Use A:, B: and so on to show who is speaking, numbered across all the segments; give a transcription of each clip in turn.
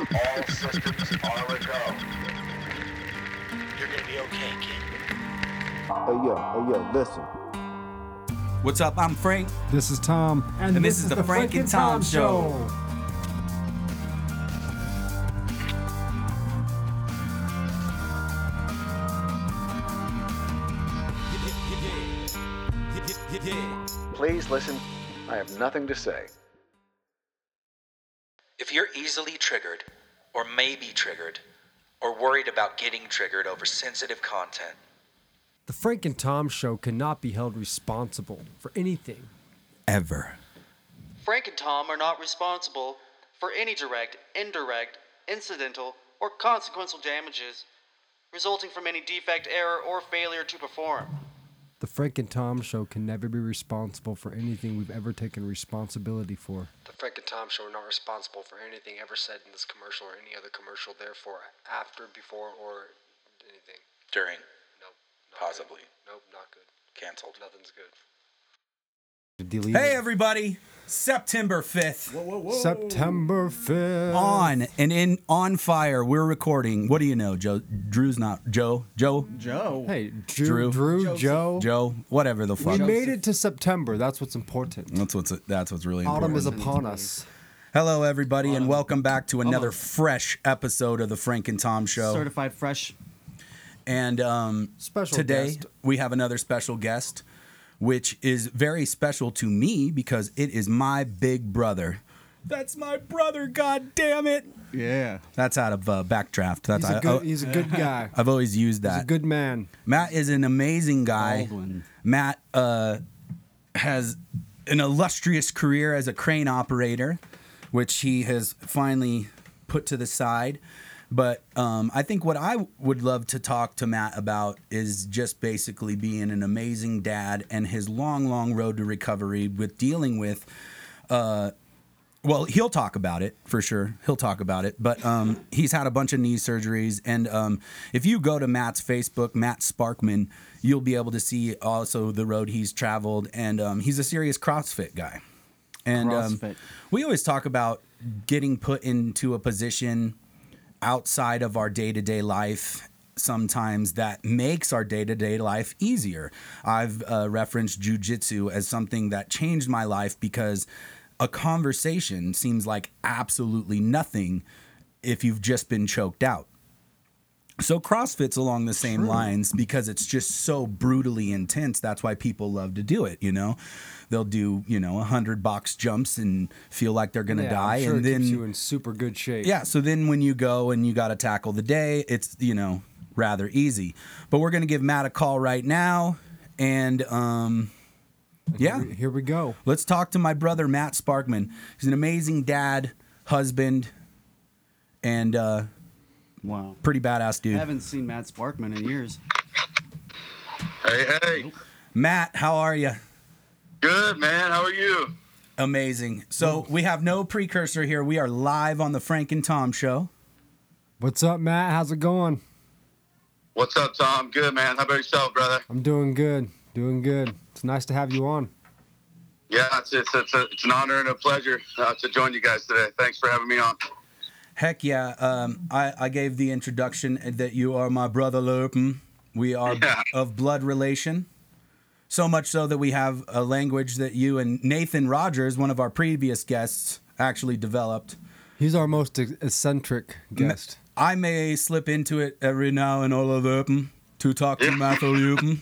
A: All systems are a go.
B: You're gonna be okay, kid.
C: Hey yo, hey yo, listen.
D: What's up? I'm Frank.
E: This is Tom.
D: And this is the Frank and Tom Show.
F: Please listen. I have nothing to say.
B: If you're easily triggered, or may be triggered, or worried about getting triggered over sensitive content,
E: The Frank and Tom Show cannot be held responsible for anything.
D: Ever.
G: Frank and Tom are not responsible for any direct, indirect, incidental, or consequential damages resulting from any defect, error, or failure to perform.
E: The Frank and Tom Show can never be responsible for anything we've ever taken responsibility for.
H: The Frank and Tom Show are not responsible for anything ever said in this commercial or any other commercial, therefore, after, before, or anything.
B: during,
H: Nope. not
B: Possibly.
H: Good. Nope, not good.
B: canceled.
H: Nothing's good.
E: Delete
D: Hey, everybody. September 5th.
E: September 5th.
D: On and in on fire. We're recording. What do you know, Joe? Drew's not Joe. Joe.
I: Joe.
E: Hey, Drew,
D: Drew.
E: Drew, Joe.
D: Joe. Whatever the fuck.
E: We made it to September. That's what's important.
D: That's what's that's what's really
E: Autumn
D: important.
E: Autumn is upon us.
D: Hello, everybody, and welcome back to another fresh episode of the Frank and Tom Show.
I: Certified fresh.
D: And um,
E: Special
D: today
E: guest.
D: we have another special guest, which is very special to me because it is my big brother. That's my brother. God damn it!
I: Yeah.
D: That's out of uh, Backdraft. That's
E: He's a good,
D: I,
E: he's a good guy.
D: I've always used that.
E: He's a good man.
D: Matt is an amazing guy.
I: Baldwin.
D: Matt uh, has an illustrious career as a crane operator, which he has finally put to the side. But um, I think what I would love to talk to Matt about is just basically being an amazing dad and his long, long road to recovery with dealing with well, he'll talk about it for sure. He'll talk about it, but um, he's had a bunch of knee surgeries, and um, if you go to Matt's Facebook, Matt Sparkman, you'll be able to see also the road he's traveled, and um, he's a serious CrossFit guy. And um,
I: CrossFit.
D: we always talk about getting put into a position outside of our day to day life. Sometimes that makes our day to day life easier. I've uh, referenced jujitsu as something that changed my life because a conversation seems like absolutely nothing if you've just been choked out. So CrossFit's along the same lines because it's just so brutally intense. That's why people love to do it. You know, they'll do you know a hundred box jumps and feel like they're gonna
E: Yeah,
D: die,
E: sure
D: and
E: it
D: then
E: you in super good shape.
D: yeah, so then when you go and you got to tackle the day, it's, you know, rather easy. But we're going to give Matt a call right now. And um, yeah,
E: Here we go.
D: let's talk to my brother, Matt Sparkman. He's an amazing dad, husband, and uh,
I: Wow.
D: pretty badass dude.
I: I haven't seen Matt Sparkman in years.
A: Hey, hey.
D: Matt, how are you?
A: Good, man. How are you?
D: Amazing. So we have no precursor here. We are live on the Frank and Tom show.
E: What's up, Matt? How's it going?
A: What's up, Tom? Good, man. How about yourself, brother?
E: I'm doing good. Doing good. It's nice to have you on.
A: Yeah, it's it's it's, a, it's an honor and a pleasure uh, to join you guys today. Thanks for having me on.
D: Heck yeah. Um, I, I gave the introduction that you are my brother Lurpen. Hmm? We are
A: Yeah.
D: of blood relation. So much so that we have a language that you and Nathan Rogers, one of our previous guests, actually developed.
E: He's our most eccentric guest.
D: I may slip into it every now and all of Lurpen hmm, to talk to Matthew Lurpen.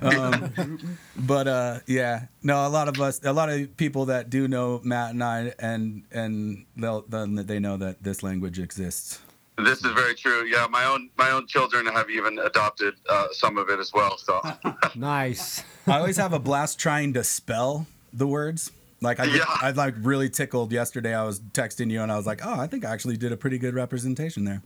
D: Um, but uh, yeah, no, a lot of us, a lot of people that do know Matt and I, and and they'll then they know that this language exists.
A: This is very true. Yeah, my own my own children have even adopted uh, some of it as well. So
E: Nice.
D: I always have a blast trying to spell the words. Like I, get,
A: Yeah.
D: I like really tickled yesterday. I was texting you and I was like, "Oh, I think I actually did a pretty good representation there."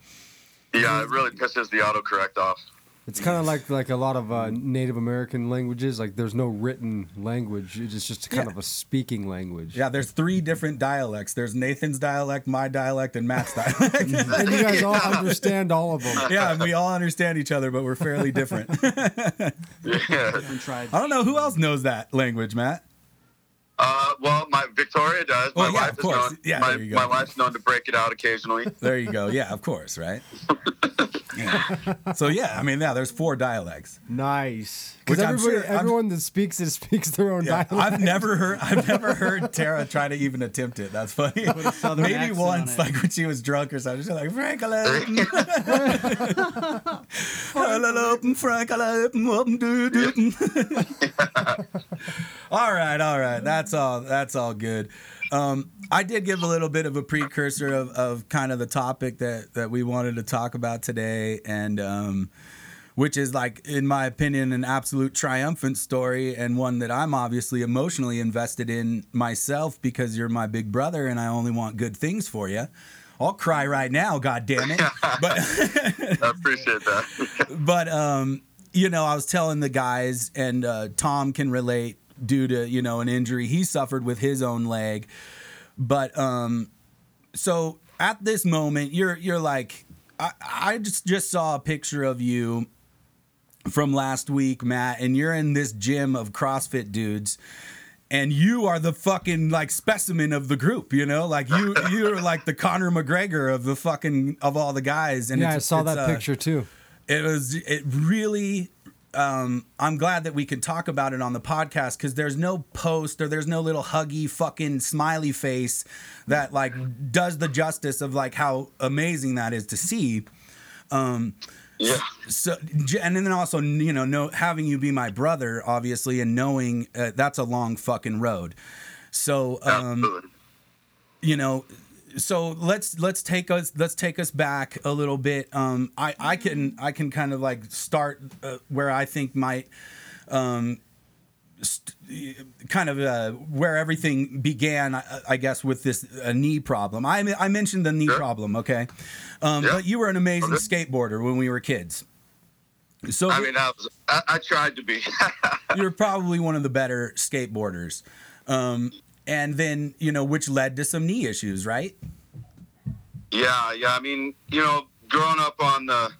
A: yeah, it really pisses the autocorrect off.
E: It's kind of like like a lot of uh, Native American languages. Like there's no written language. It's just kind
D: Yeah.
E: of a speaking language.
D: Yeah, there's three different dialects. There's Nathan's dialect, my dialect, and Matt's dialect.
E: And you guys all understand all of them.
D: yeah, and we all understand each other, but we're fairly different.
A: Yeah.
I: Different tribes.
D: I don't know who else knows that language, Matt.
A: Uh, well, my Victoria does.
D: Well,
A: my
D: yeah,
A: wife
D: of
A: is
D: course.
A: known.
D: Yeah,
A: my,
D: there you go.
A: my wife's known to break it out occasionally.
D: There you go. Yeah, of course, right? Yeah. So yeah, I mean, yeah, there's four dialects.
E: Nice. Because everybody,
D: sure- I'm-
E: everyone that speaks it speaks their own
D: Yeah,
E: dialect.
D: I've never heard I've never heard Tara try to even attempt it. That's funny. Maybe once,
I: on
D: like when she was drunk or something. She's like Franklin. all right, all right. That's all. That's all good. Um, I did give a little bit of a precursor of, of kind of the topic that that we wanted to talk about today, and um, which is like, in my opinion, an absolute triumphant story and one that I'm obviously emotionally invested in myself because you're my big brother and I only want good things for you. I'll cry right now, god damn it. But
A: I appreciate that.
D: but um, you know, I was telling the guys, and uh, Tom can relate due to you know an injury he suffered with his own leg. But um, so at this moment, you're you're like, I, I just just saw a picture of you from last week, Matt, and you're in this gym of CrossFit dudes. And you are the fucking like specimen of the group, you know, like you you're like the Conor McGregor of the fucking of all the guys. And
E: yeah, I saw
D: it's,
E: that
D: uh,
E: picture too.
D: it was it really um, I'm glad that we can talk about it on the podcast because there's no post or there's no little huggy fucking smiley face that like does the justice of like how amazing that is to see. Um,
A: Yeah.
D: so and then also you know know having you be my brother obviously and knowing uh, that's a long fucking road. So um, you know so let's let's take us let's take us back a little bit. Um i i can i can kind of like start uh, where i think might um st- kind of uh, where everything began I, I guess with this uh, knee problem. I i mentioned the knee problem okay? Um
A: Yeah.
D: but you were an amazing
A: Okay.
D: skateboarder when we were kids. So
A: I mean, I, was, I, I tried to be.
D: you're probably one of the better skateboarders. Um and then you know which led to some knee issues right
A: Yeah, yeah. I mean, you know, growing up on the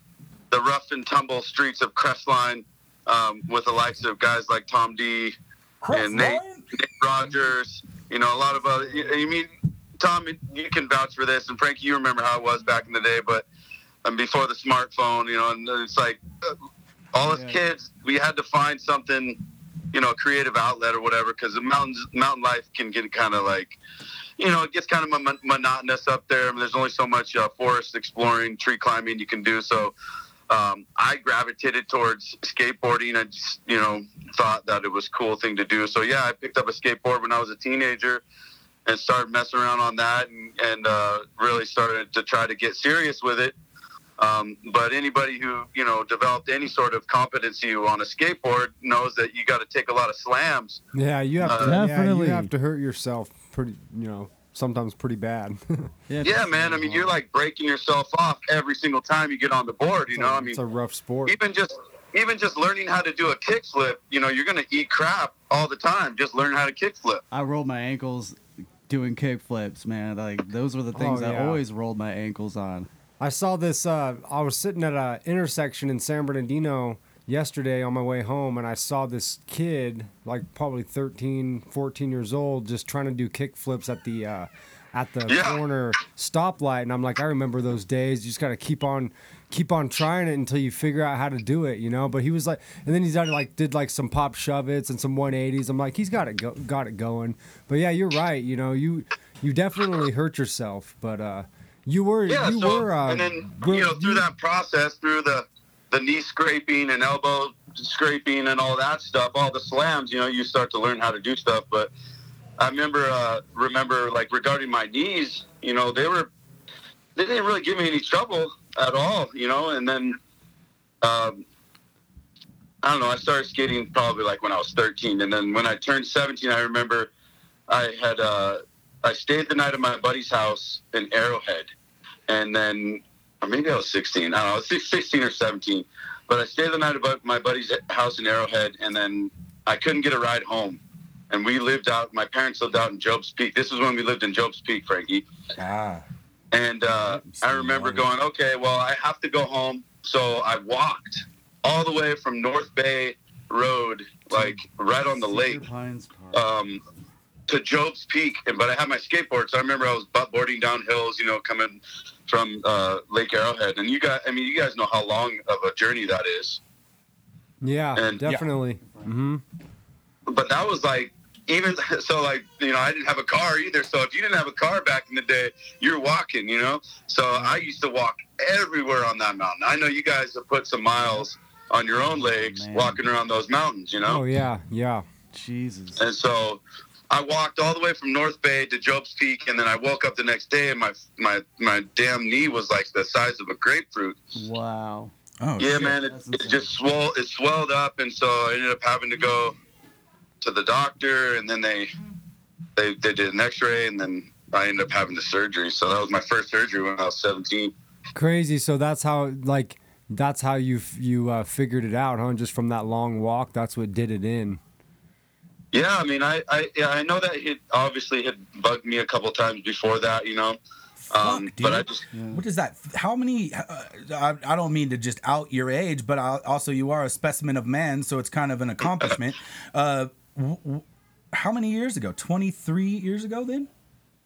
A: the rough and tumble streets of Crestline, um, with the likes of guys like Tom D and Nate, Nate Rogers, you know, a lot of other. You, you mean, Tom, you can vouch for this, and Frankie, you remember how it was back in the day, but um, before the smartphone, you know, and it's like uh, all us
I: Yeah.
A: kids, we had to find something, you know, a creative outlet or whatever, because the mountains, mountain life can get kind of like you know, it gets kind of mon- monotonous up there. I mean, there's only so much uh, forest exploring, tree climbing you can do. So um, I gravitated towards skateboarding. I just, you know, thought that it was a cool thing to do. So yeah, I picked up a skateboard when I was a teenager and started messing around on that and, and uh, really started to try to get serious with it. Um, but anybody who, you know, developed any sort of competency on a skateboard knows that you got to take a lot of slams
E: Yeah, you have to.
A: Uh,
E: yeah,
J: Definitely.
E: you have to hurt yourself pretty. You know, sometimes pretty bad.
A: Yeah, yeah man. I mean, you're like breaking yourself off every single time you get on the board. You know, I mean,
E: it's a rough sport.
A: even just even just learning how to do a kickflip. You know, you're gonna eat crap all the time. Just learn how to kickflip.
I: I rolled my ankles doing kickflips, man. Like those were the things
E: Oh,
I: I always rolled my ankles on.
E: I saw this. Uh, I was sitting at a intersection in San Bernardino yesterday on my way home, and I saw this kid, like probably 13, 14 years old, just trying to do kick flips at the uh, at the
A: Yeah.
E: corner stoplight. And I'm like, I remember those days. You just got to keep on keep on trying it until you figure out how to do it, you know. But he was like, and then he's done like did like some pop shove its and some 180s. I'm like, he's got it go, got it going. But yeah, you're right. You know, you you definitely hurt yourself, but. uh you were
A: Yeah.
E: you
A: so
E: were uh,
A: and then
E: were-
A: you know through that process, through the the knee scraping and elbow scraping and all that stuff, all the slams, you know, you start to learn how to do stuff. But I remember uh, remember like regarding my knees, you know, they were they didn't really give me any trouble at all, you know, and then. Um, I don't know. I started skating probably like when I was 13, and then when I turned 17, I remember I had uh, I stayed the night at my buddy's house in Arrowhead, and then or maybe I was 16. I don't know, I was 16 or 17, but I stayed the night at my buddy's house in Arrowhead, and then I couldn't get a ride home, and we lived out. My parents lived out in Job's Peak. This was when we lived in Job's Peak, Frankie.
D: ah
A: And uh, I remember going, okay, well, I have to go home. So I walked all the way from North Bay Road, like right on the
I: Cedar
A: lake,
I: Pines Park.
A: um, to Job's Peak, and but I had my skateboard, so I remember I was butt boarding down hills, you know, coming from uh, Lake Arrowhead, and you guys, I mean, you guys know how long of a journey that is.
E: Yeah,
A: And- Yeah.
E: definitely. hmm
A: But that was like even so, like you know, I didn't have a car either. So if you didn't have a car back in the day, you're walking, you know. So I used to walk everywhere on that mountain. I know you guys have put some miles on your own legs walking around those mountains, you know.
E: Oh yeah, yeah.
I: Jesus.
A: And so I walked all the way from North Bay to Job's Peak, and then I woke up the next day, and my my my damn knee was like the size of a grapefruit.
I: Wow.
D: Oh,
A: yeah,
D: shit.
A: man, it, it just swelled. It swelled up, and so I ended up having to go to the doctor, and then they they they did an X-ray, and then I ended up having the surgery. So that was my first surgery when I was 17.
E: Crazy. So that's how like that's how you you uh, figured it out, huh? Just from that long walk, that's what did it in.
A: Yeah, I mean, I I, yeah, I know that it obviously had bugged me a couple times before that, you know. Um,
D: dude.
A: but I just
D: What is that? How many? Uh, I, I don't mean to just out your age, but I, also you are a specimen of man, so it's kind of an accomplishment. Uh, w- w- how many years ago? Twenty three years ago, then?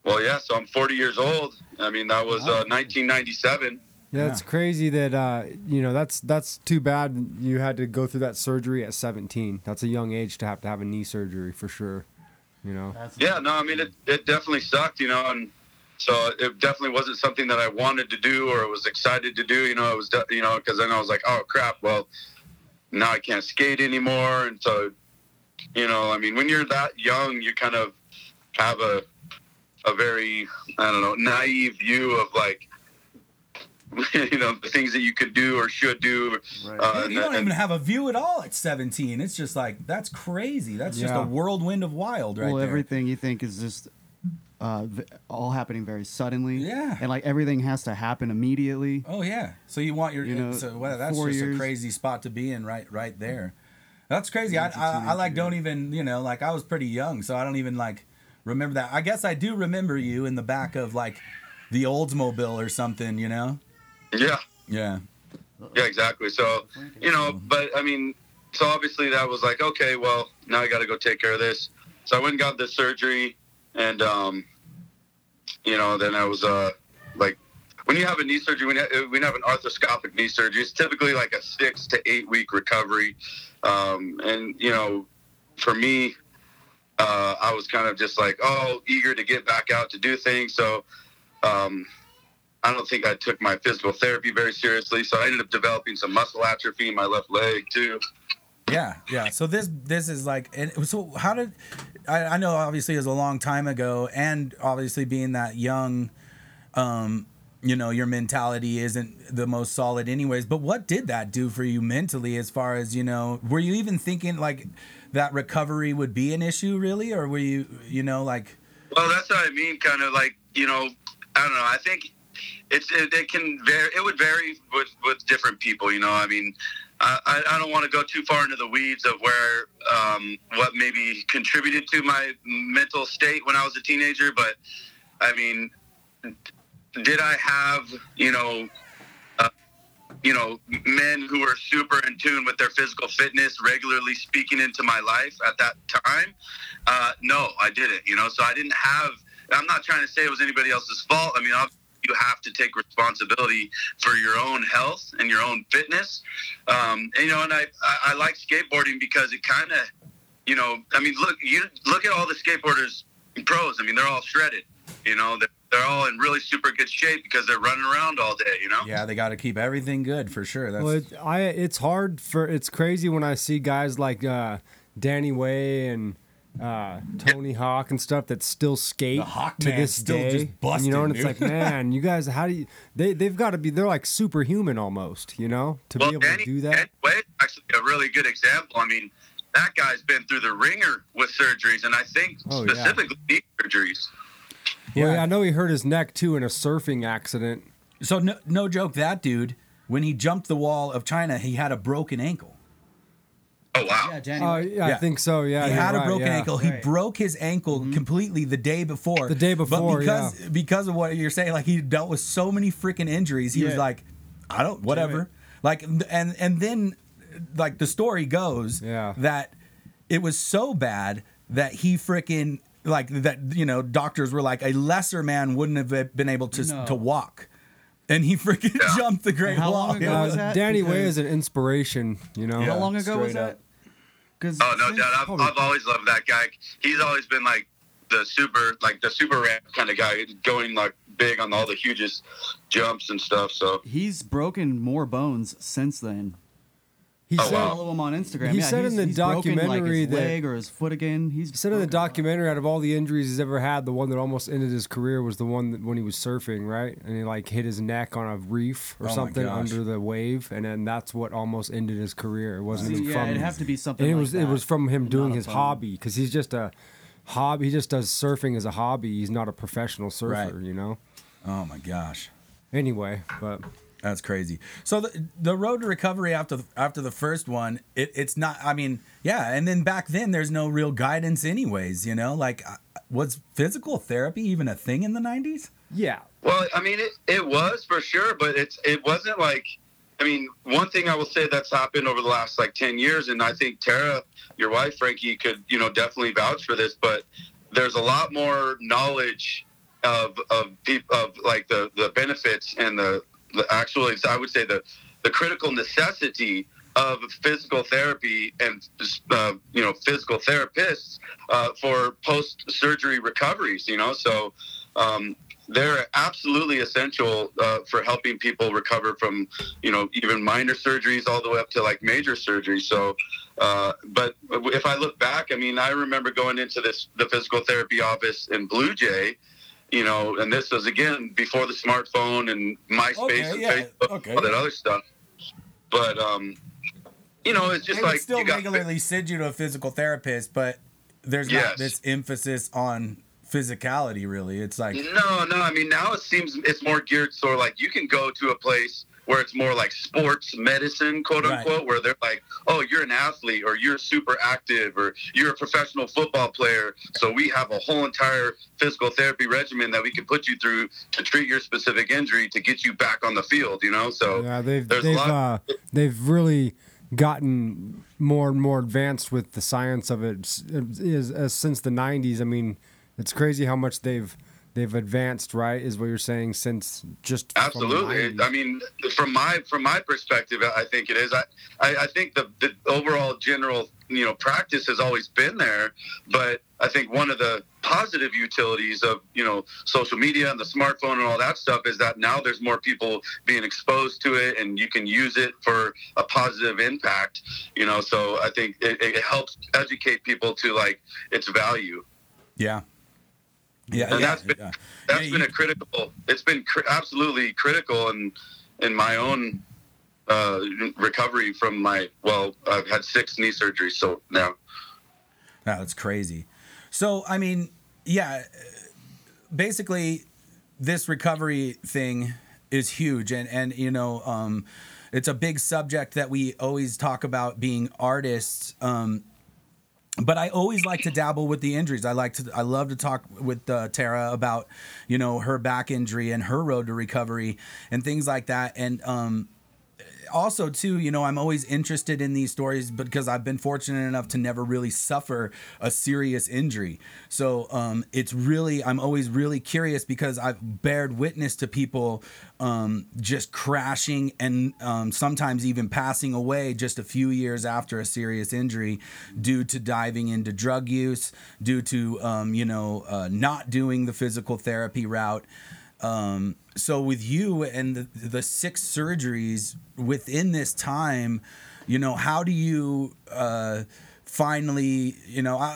A: well, yeah. So I'm 40 years old. I mean, that was uh, 1997.
E: Yeah, it's crazy that uh, you know that's that's too bad you had to go through that surgery at 17. That's a young age to have to have a knee surgery for sure. You know.
A: Yeah, no, I mean it, it definitely sucked, you know, and so it definitely wasn't something that I wanted to do or was excited to do, you know. It was, de- you know, because then I was like, oh crap, well, now I can't skate anymore, and so, you know, I mean, when you're that young, you kind of have a a very I don't know naive view of like. You know the things that you could do or should do. Uh,
D: you don't
A: and-
D: even have a view at all at 17. It's just like that's crazy. That's just a whirlwind of wild, right
I: well,
D: there.
I: everything you think is just uh, v- all happening very suddenly.
D: Yeah.
I: And like everything has to happen immediately.
D: Oh yeah. So you want your
I: You know,
D: so well, that's just
I: years.
D: a crazy spot to be in right right there. That's crazy. I, I I like don't even you know like I was pretty young, so I don't even like remember that. I guess I do remember you in the back of like the Oldsmobile or something. You know.
A: Yeah.
D: Yeah.
A: Yeah, exactly. So, you know, but I mean, so obviously that was like, okay, well, now I got to go take care of this. So I went and got the surgery, and um, you know, then I was uh, like, when you have a knee surgery, when you have, when you have an arthroscopic knee surgery, it's typically like a six to eight week recovery. Um, and you know, for me, uh, I was kind of just like, oh, eager to get back out to do things. So, um, I don't think I took my physical therapy very seriously, so I ended up developing some muscle atrophy in my left leg too.
D: Yeah, yeah. So this this is like, and so how did I, I know obviously it was a long time ago, and obviously being that young, um, you know, your mentality isn't the most solid, anyways. But what did that do for you mentally, as far as you know? Were you even thinking like that recovery would be an issue, really, or were you, you know, like?
A: Well, that's what I mean. Kind of like you know, I don't know. I think it's it, it can vary. It would vary with with different people. You know, I mean, I I don't want to go too far into the weeds of where um, what maybe contributed to my mental state when I was a teenager, but I mean, did I have you know you know, men who were super in tune with their physical fitness regularly speaking into my life at that time. Uh, no, I didn't, you know, so I didn't have, I'm not trying to say it was anybody else's fault. I mean, obviously you have to take responsibility for your own health and your own fitness. Um, and, you know, and I, I, I like skateboarding because it kind of, you know, I mean, look, you look at all the skateboarders, pros. I mean, they're all shredded, you know, they're, they're all in really super good shape because they're running around all day, you know?
D: Yeah, they got to keep everything good for sure. That's
E: Well, it, I it's hard for it's crazy when I see guys like uh, Danny Way and uh, Tony Hawk and stuff that still skate
D: Hawk
E: to this
D: still
E: day.
D: just
E: And,
D: busting,
E: you know, and it's
D: dude.
E: like, man, you guys, how do you? They they've got to be. They're like superhuman almost. You know, to
A: well,
E: be able
A: Danny,
E: to do that.
A: Danny Way actually a really good example. I mean, that guy's been through the ringer with surgeries, and I think
E: Oh, yeah.
A: specifically knee surgeries.
E: Well, yeah, I know he hurt his neck too in a surfing accident.
D: So no, no joke, that dude when he jumped the wall of China, he had a broken ankle.
A: Oh wow!
I: Yeah,
E: Oh,
I: January.
E: yeah, I think so. Yeah,
D: he
E: you're
D: had a
E: right,
D: broken
E: yeah.
D: ankle. He broke his ankle completely the day before.
E: The day before,
D: but because because of what you're saying, like he dealt with so many freaking injuries, he was like, I don't, whatever. Like, and and then, like the story goes,
E: Yeah.
D: that it was so bad that he freaking like that. You know, doctors were like a lesser man wouldn't have been able to
I: No.
D: to walk, and he freaking jumped the Great
I: How
D: Wall.
I: long ago
E: Uh,
I: was that?
E: Danny Way is an inspiration, you know.
I: How long ago was
D: straight up.
I: that? Because
A: Oh no, Dad, I've, I've always loved that guy. He's always been like the super, like the super ramp kind of guy, going like big on all the hugest jumps and stuff. So
I: he's broken more bones since then.
E: He
A: Oh,
E: said,
A: wow.
I: Follow him on Instagram.
E: He
I: yeah,
E: said in
I: he's,
E: the
I: he's broken, like,
E: documentary
I: his
E: that-
I: leg or his foot again. He's
E: he said in the
I: broken a lot.
E: documentary, out of all the injuries he's ever had, the one that almost ended his career was the one that when he was surfing, right? And he like hit his neck on a reef or
D: Oh
E: something under the wave, and then that's what almost ended his career. It wasn't
I: See,
E: even
I: yeah,
E: from.
I: it'd have to be something
E: And it
I: like
E: was it was from him doing his
I: bone.
E: hobby because he's just a hobby. He just does surfing as a hobby. He's not a professional surfer,
D: Right.
E: you know.
D: Oh my gosh.
E: Anyway, but
D: That's crazy. So the the road to recovery after the, after the first one, it, it's not. I mean, yeah, and then back then there's no real guidance, anyways. You know, like uh, was physical therapy even a thing in the '90s?
E: yeah,
A: Well, I mean, it, it was for sure, but it's it wasn't like. I mean, one thing I will say that's happened over the last like ten years, and I think Tara, your wife Frankie, could you know definitely vouch for this. But there's a lot more knowledge of of people of like the the benefits and the, the actually I would say the the critical necessity of physical therapy and uh, you know physical therapists uh, for post surgery recoveries. You know, so um, they're absolutely essential uh, for helping people recover from you know even minor surgeries all the way up to like major surgery. So. Uh, but if I look back, I mean, I remember going into this the physical therapy office in Blue Jay, you know, and this was again before the smartphone and MySpace
D: Okay,
A: and
D: yeah,
A: Facebook,
D: okay.
A: all that other stuff. But um, you know, it's just
D: They
A: like
D: still
A: you got-
D: regularly send you to a physical therapist, but there's
A: Yes.
D: not this emphasis on physicality. Really, it's like
A: No, no. I mean, now it seems it's more geared sort of like you can go to a place where it's more like sports medicine, quote
D: Right.
A: unquote, where they're like, oh, you're an athlete or you're super active or you're a professional football player. So we have a whole entire physical therapy regimen that we can put you through to treat your specific injury to get you back on the field, you know? So
E: yeah, they've
A: there's a
E: they've
A: lot.
E: uh, they've really gotten more and more advanced with the science of it is, since the 90s. I mean, it's crazy how much they've they've advanced, right? Is what you're saying since just from the
A: Absolutely. I mean, from my from my perspective, I think it is. I, I, I think the, the overall general you know practice has always been there, but I think one of the positive utilities of you know social media and the smartphone and all that stuff is that now there's more people being exposed to it, and you can use it for a positive impact. You know, so I think it, it helps educate people to like its value.
D: yeah, yeah,
A: And
D: yeah,
A: that's been-
D: yeah.
A: That's
D: Yeah,
A: been
D: you-
A: a critical. It's been cr- absolutely critical in in my own uh, recovery from my. Well, I've had six knee surgeries, so now.
D: No, that's crazy. So, I mean, yeah, basically, this recovery thing is huge, and and you know, um, it's a big subject that we always talk about being artists. Um, but I always like to dabble with the injuries. I like to, I love to talk with uh, Tara about, you know, her back injury and her road to recovery and things like that. And um, also too you know i'm always interested in these stories because i've been fortunate enough to never really suffer a serious injury. So um, it's really i'm always really curious because i've bared witness to people um, just crashing and um, sometimes even passing away just a few years after a serious injury due to diving into drug use due to um, you know uh, not doing the physical therapy route. Um, so with you and the, the six surgeries within this time, you know, how do you uh, finally, you know, I,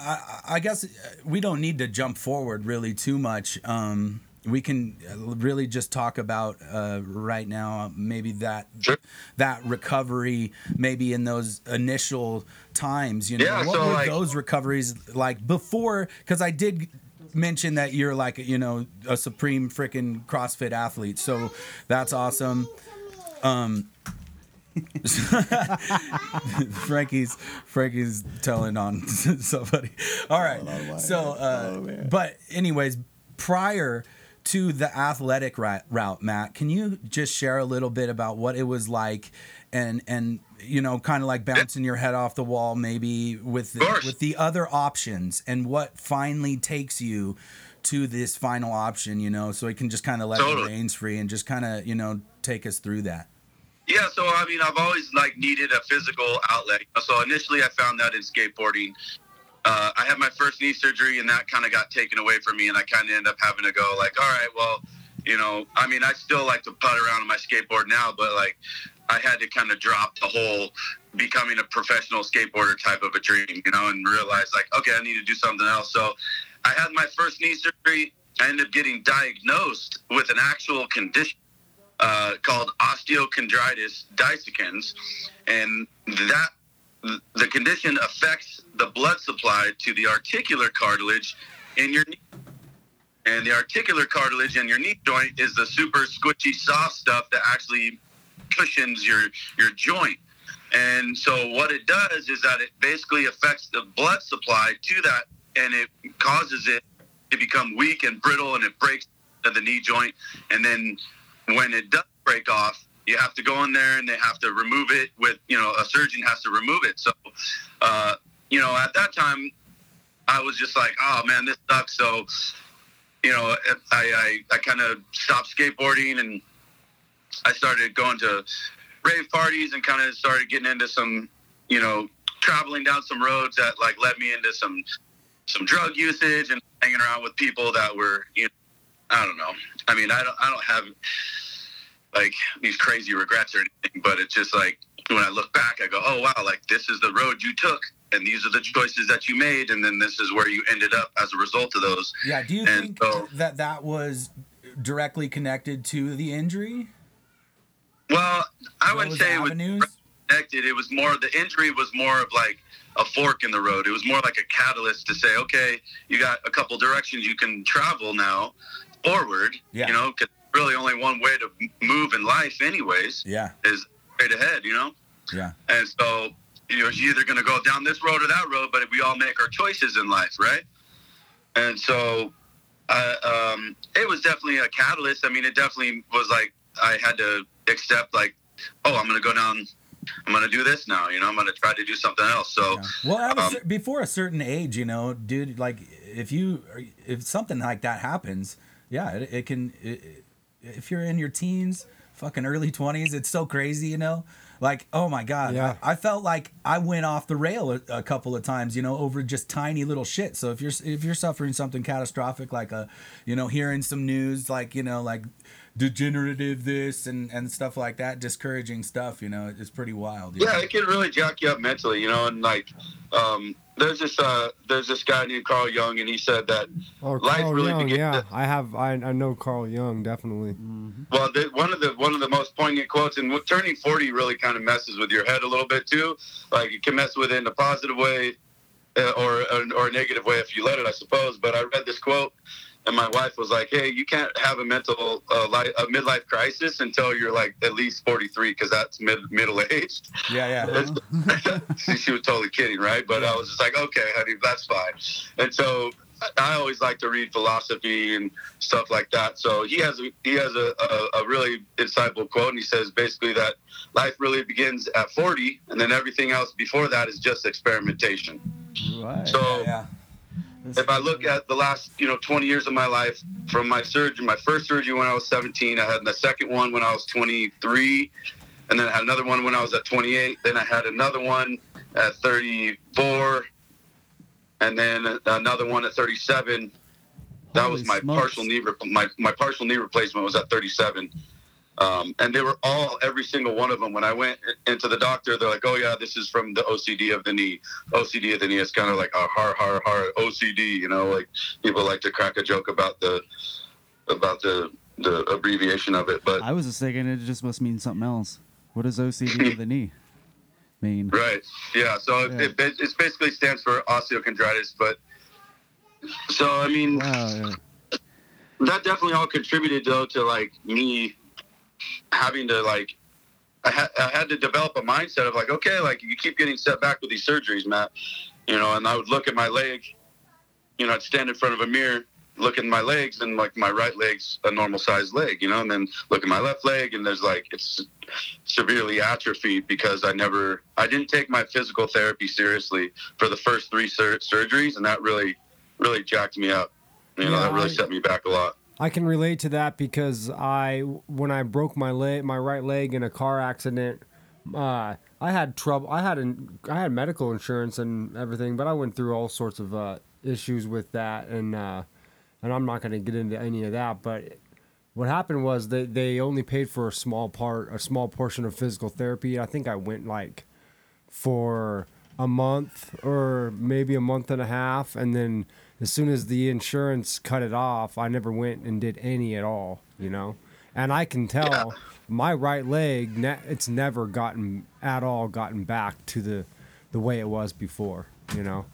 D: I, I guess we don't need to jump forward really too much. Um, we can really just talk about uh, right now maybe that
A: Sure.
D: that recovery maybe in those initial times you know
A: Yeah,
D: what
A: so,
D: were
A: like-
D: those recoveries like before because i did mention that you're like you know a supreme freaking CrossFit athlete, so that's awesome. Um, Frankie's Frankie's telling on somebody. All right, so uh, but anyways, prior to the athletic route, Matt, can you just share a little bit about what it was like, and and you know, kind of like bouncing your head off the wall, maybe with the, with the other options, and what finally takes you to this final option, you know, so it can just kind of let the reins free and just kind of you know take us through that.
A: Yeah, so I mean, I've always like needed a physical outlet. So initially, I found that in skateboarding. Uh, I had my first knee surgery, and that kind of got taken away from me, and I kind of ended up having to go like, all right, well, you know, I mean, I still like to putt around on my skateboard now, but like, I had to kind of drop the whole becoming a professional skateboarder type of a dream, you know, and realize like, okay, I need to do something else. So I had my first knee surgery. I ended up getting diagnosed with an actual condition uh, called osteochondritis dissecans, and that the condition affects the blood supply to the articular cartilage in your knee. And the articular cartilage in your knee joint is the super squishy soft stuff that actually cushions your your joint. And so what it does is that it basically affects the blood supply to that and it causes it to become weak and brittle and it breaks the knee joint and then when it does break off, you have to go in there and they have to remove it with, you know, a surgeon has to remove it. So, uh, you know, at that time, I was just like, oh man, this sucks. So, you know, I, I, I kind of stopped skateboarding and I started going to rave parties and kind of started getting into some, you know, traveling down some roads that like led me into some, some drug usage and hanging around with people that were, you know, I don't know. I mean, I don't, I don't have like these crazy regrets or anything, but it's just like when I look back, I go, oh wow, like this is the road you took, and these are the choices that you made, and then this is where you ended up as a result of those.
D: Yeah. Do you
A: And
D: think
A: so-
D: that that was directly connected to the injury?
A: Well, I wouldn't say it was connected. It was more the injury was more of like a fork in the road. It was more like a catalyst to say, okay, you got a couple directions you can travel now forward.
D: Yeah.
A: You know, cause really only one way to move in life, anyways,
D: Yeah.
A: is straight ahead. You know.
D: Yeah.
A: And so, you know, you're either going to go down this road or that road, but we all make our choices in life, right? And so, uh, um, it was definitely a catalyst. I mean, it definitely was like I had to accept, like, oh, I'm going to go down. I'm going to do this now. You know, I'm going to try to do something else. So,
D: Well, at a
A: um,
D: before a certain age, you know, dude, like if you if something like that happens, yeah, it, it can. It, it- if you're in your teens, fucking early twenties, it's so crazy, you know. Like, oh my god,
E: Yeah.
D: I, I felt like I went off the rail a, a couple of times, you know, over just tiny little shit. So if you're if you're suffering something catastrophic, like a, you know, hearing some news, like you know, like degenerative this and and stuff like that, discouraging stuff, you know, it's pretty wild.
A: yeah,
D: know?
A: it can really jack you up mentally, you know, and like, um, there's this, uh, there's this guy named Carl Jung and he said that
E: Or
A: life
E: Carl
A: really
E: Jung,
A: begins
E: yeah.
A: to-
E: I have I, I know Carl Jung definitely.
A: Well, the, one of the one of the most poignant quotes, and turning forty really kind of messes with your head a little bit too. Like it can mess with it in a positive way, uh, or or a negative way if you let it, I suppose. But I read this quote, and my wife was like, "Hey, you can't have a mental uh, li- a midlife crisis until you're like at least forty three, because that's mid middle aged."
D: yeah, yeah.
A: she, she was totally kidding, right? But I was just like, okay, honey, that's fine. And so I- always like to read philosophy and stuff like that. So he has a, he has a, a, a really insightful quote, and he says basically that life really begins at 40, and then everything else before that is just experimentation.
I: Right.
A: So
D: yeah.
A: If I look at the last, you know, 20 years of my life, from my surgery, my first surgery when I was 17, I had the second one when I was 23, and then I had another one when I was at 28. Then I had another one at 34, and then another one at 37. That
I: Holy
A: was my
I: smokes.
A: partial knee. Re- my my partial knee replacement was at 37. Um, and they were all, every single one of them. When I went into the doctor, they're like, "Oh yeah, this is from the OCD of the knee. OCD of the knee is kind of like a har har har OCD." You know, like people like to crack a joke about the about the the abbreviation of it. But
I: I was just thinking it just must mean something else. What does OCD of the knee mean?
A: right, yeah. So
I: Yeah.
A: It, it, it basically stands for osteochondritis. But so I mean,
I: Wow. yeah.
A: that definitely all contributed though to like me having to like I, ha- I had to develop a mindset of like okay like you keep getting set back with these surgeries matt you know and i would look at my leg you know i'd stand in front of a mirror look at my legs and like my right leg's a normal sized leg, you know, and then look at my left leg and there's like it's severely atrophied because I never I didn't take my physical therapy seriously for the first three sur- surgeries and that really really jacked me up. You know,
E: Yeah,
A: that really
E: I-
A: set me back a lot.
E: I can relate to that because I, when I broke my leg, my right leg in a car accident, uh, I had trouble. I had an, I had medical insurance and everything, but I went through all sorts of uh, issues with that, and uh, and I'm not going to get into any of that. But what happened was they they only paid for a small part, a small portion of physical therapy. I think I went like for a month or maybe a month and a half and then as soon as the insurance cut it off i never went and did any at all you know? And i can tell my right leg ne- it's never gotten at all gotten back to the the way it was before you know?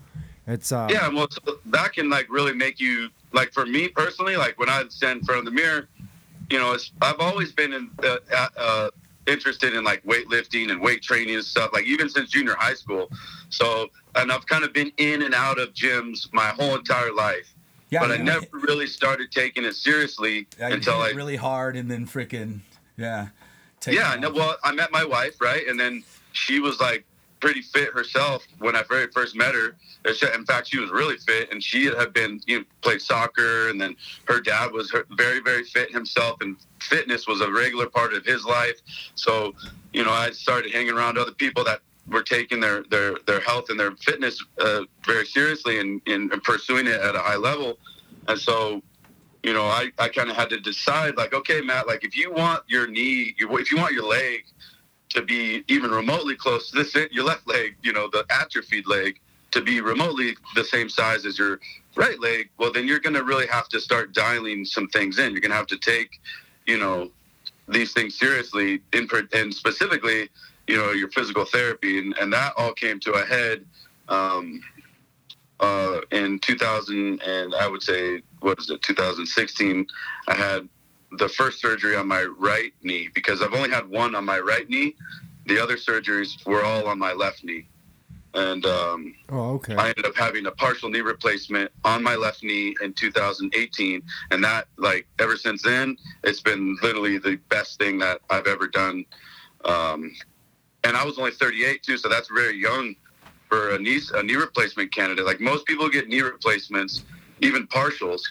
E: It's uh
A: yeah, well, so that can like really make you like for me personally, like when I stand in front of the mirror, you know, it's, I've always been in, uh, uh, interested in like weightlifting and weight training and stuff, like even since junior high school. So, and I've kind of been in and out of gyms my whole entire life.
D: Yeah,
A: but I
D: you-
A: never really started taking it seriously
D: you
A: until I
D: really hard and then freaking yeah.
A: yeah, no, well, I met my wife, right? And then she was like pretty fit herself when I very first met her. In fact, she was really fit, and she had been, you know, played soccer, and then her dad was very, very fit himself, and fitness was a regular part of his life. So, you know, I started hanging around other people that were taking their their their health and their fitness uh, very seriously and, and pursuing it at a high level. And so, you know, I, I kind of had to decide, like, okay, Matt, like if you want your knee, if you want your leg to be even remotely close to this, your left leg, you know, the atrophied leg, to be remotely the same size as your right leg, well, then you're going to really have to start dialing some things in. You're going to have to take, you know, these things seriously, in and specifically, you know, your physical therapy, and, and that all came to a head um, uh, in 2000, and I would say, what is it, 2016? I had the first surgery on my right knee because I've only had one on my right knee. The other surgeries were all on my left knee, and um,
E: oh okay
A: I ended up having a partial knee replacement on my left knee in 2018, and that like ever since then, it's been literally the best thing that I've ever done. Um, and I was only 38 too, so that's very young for a knee a knee replacement candidate. Like most people get knee replacements, even partials.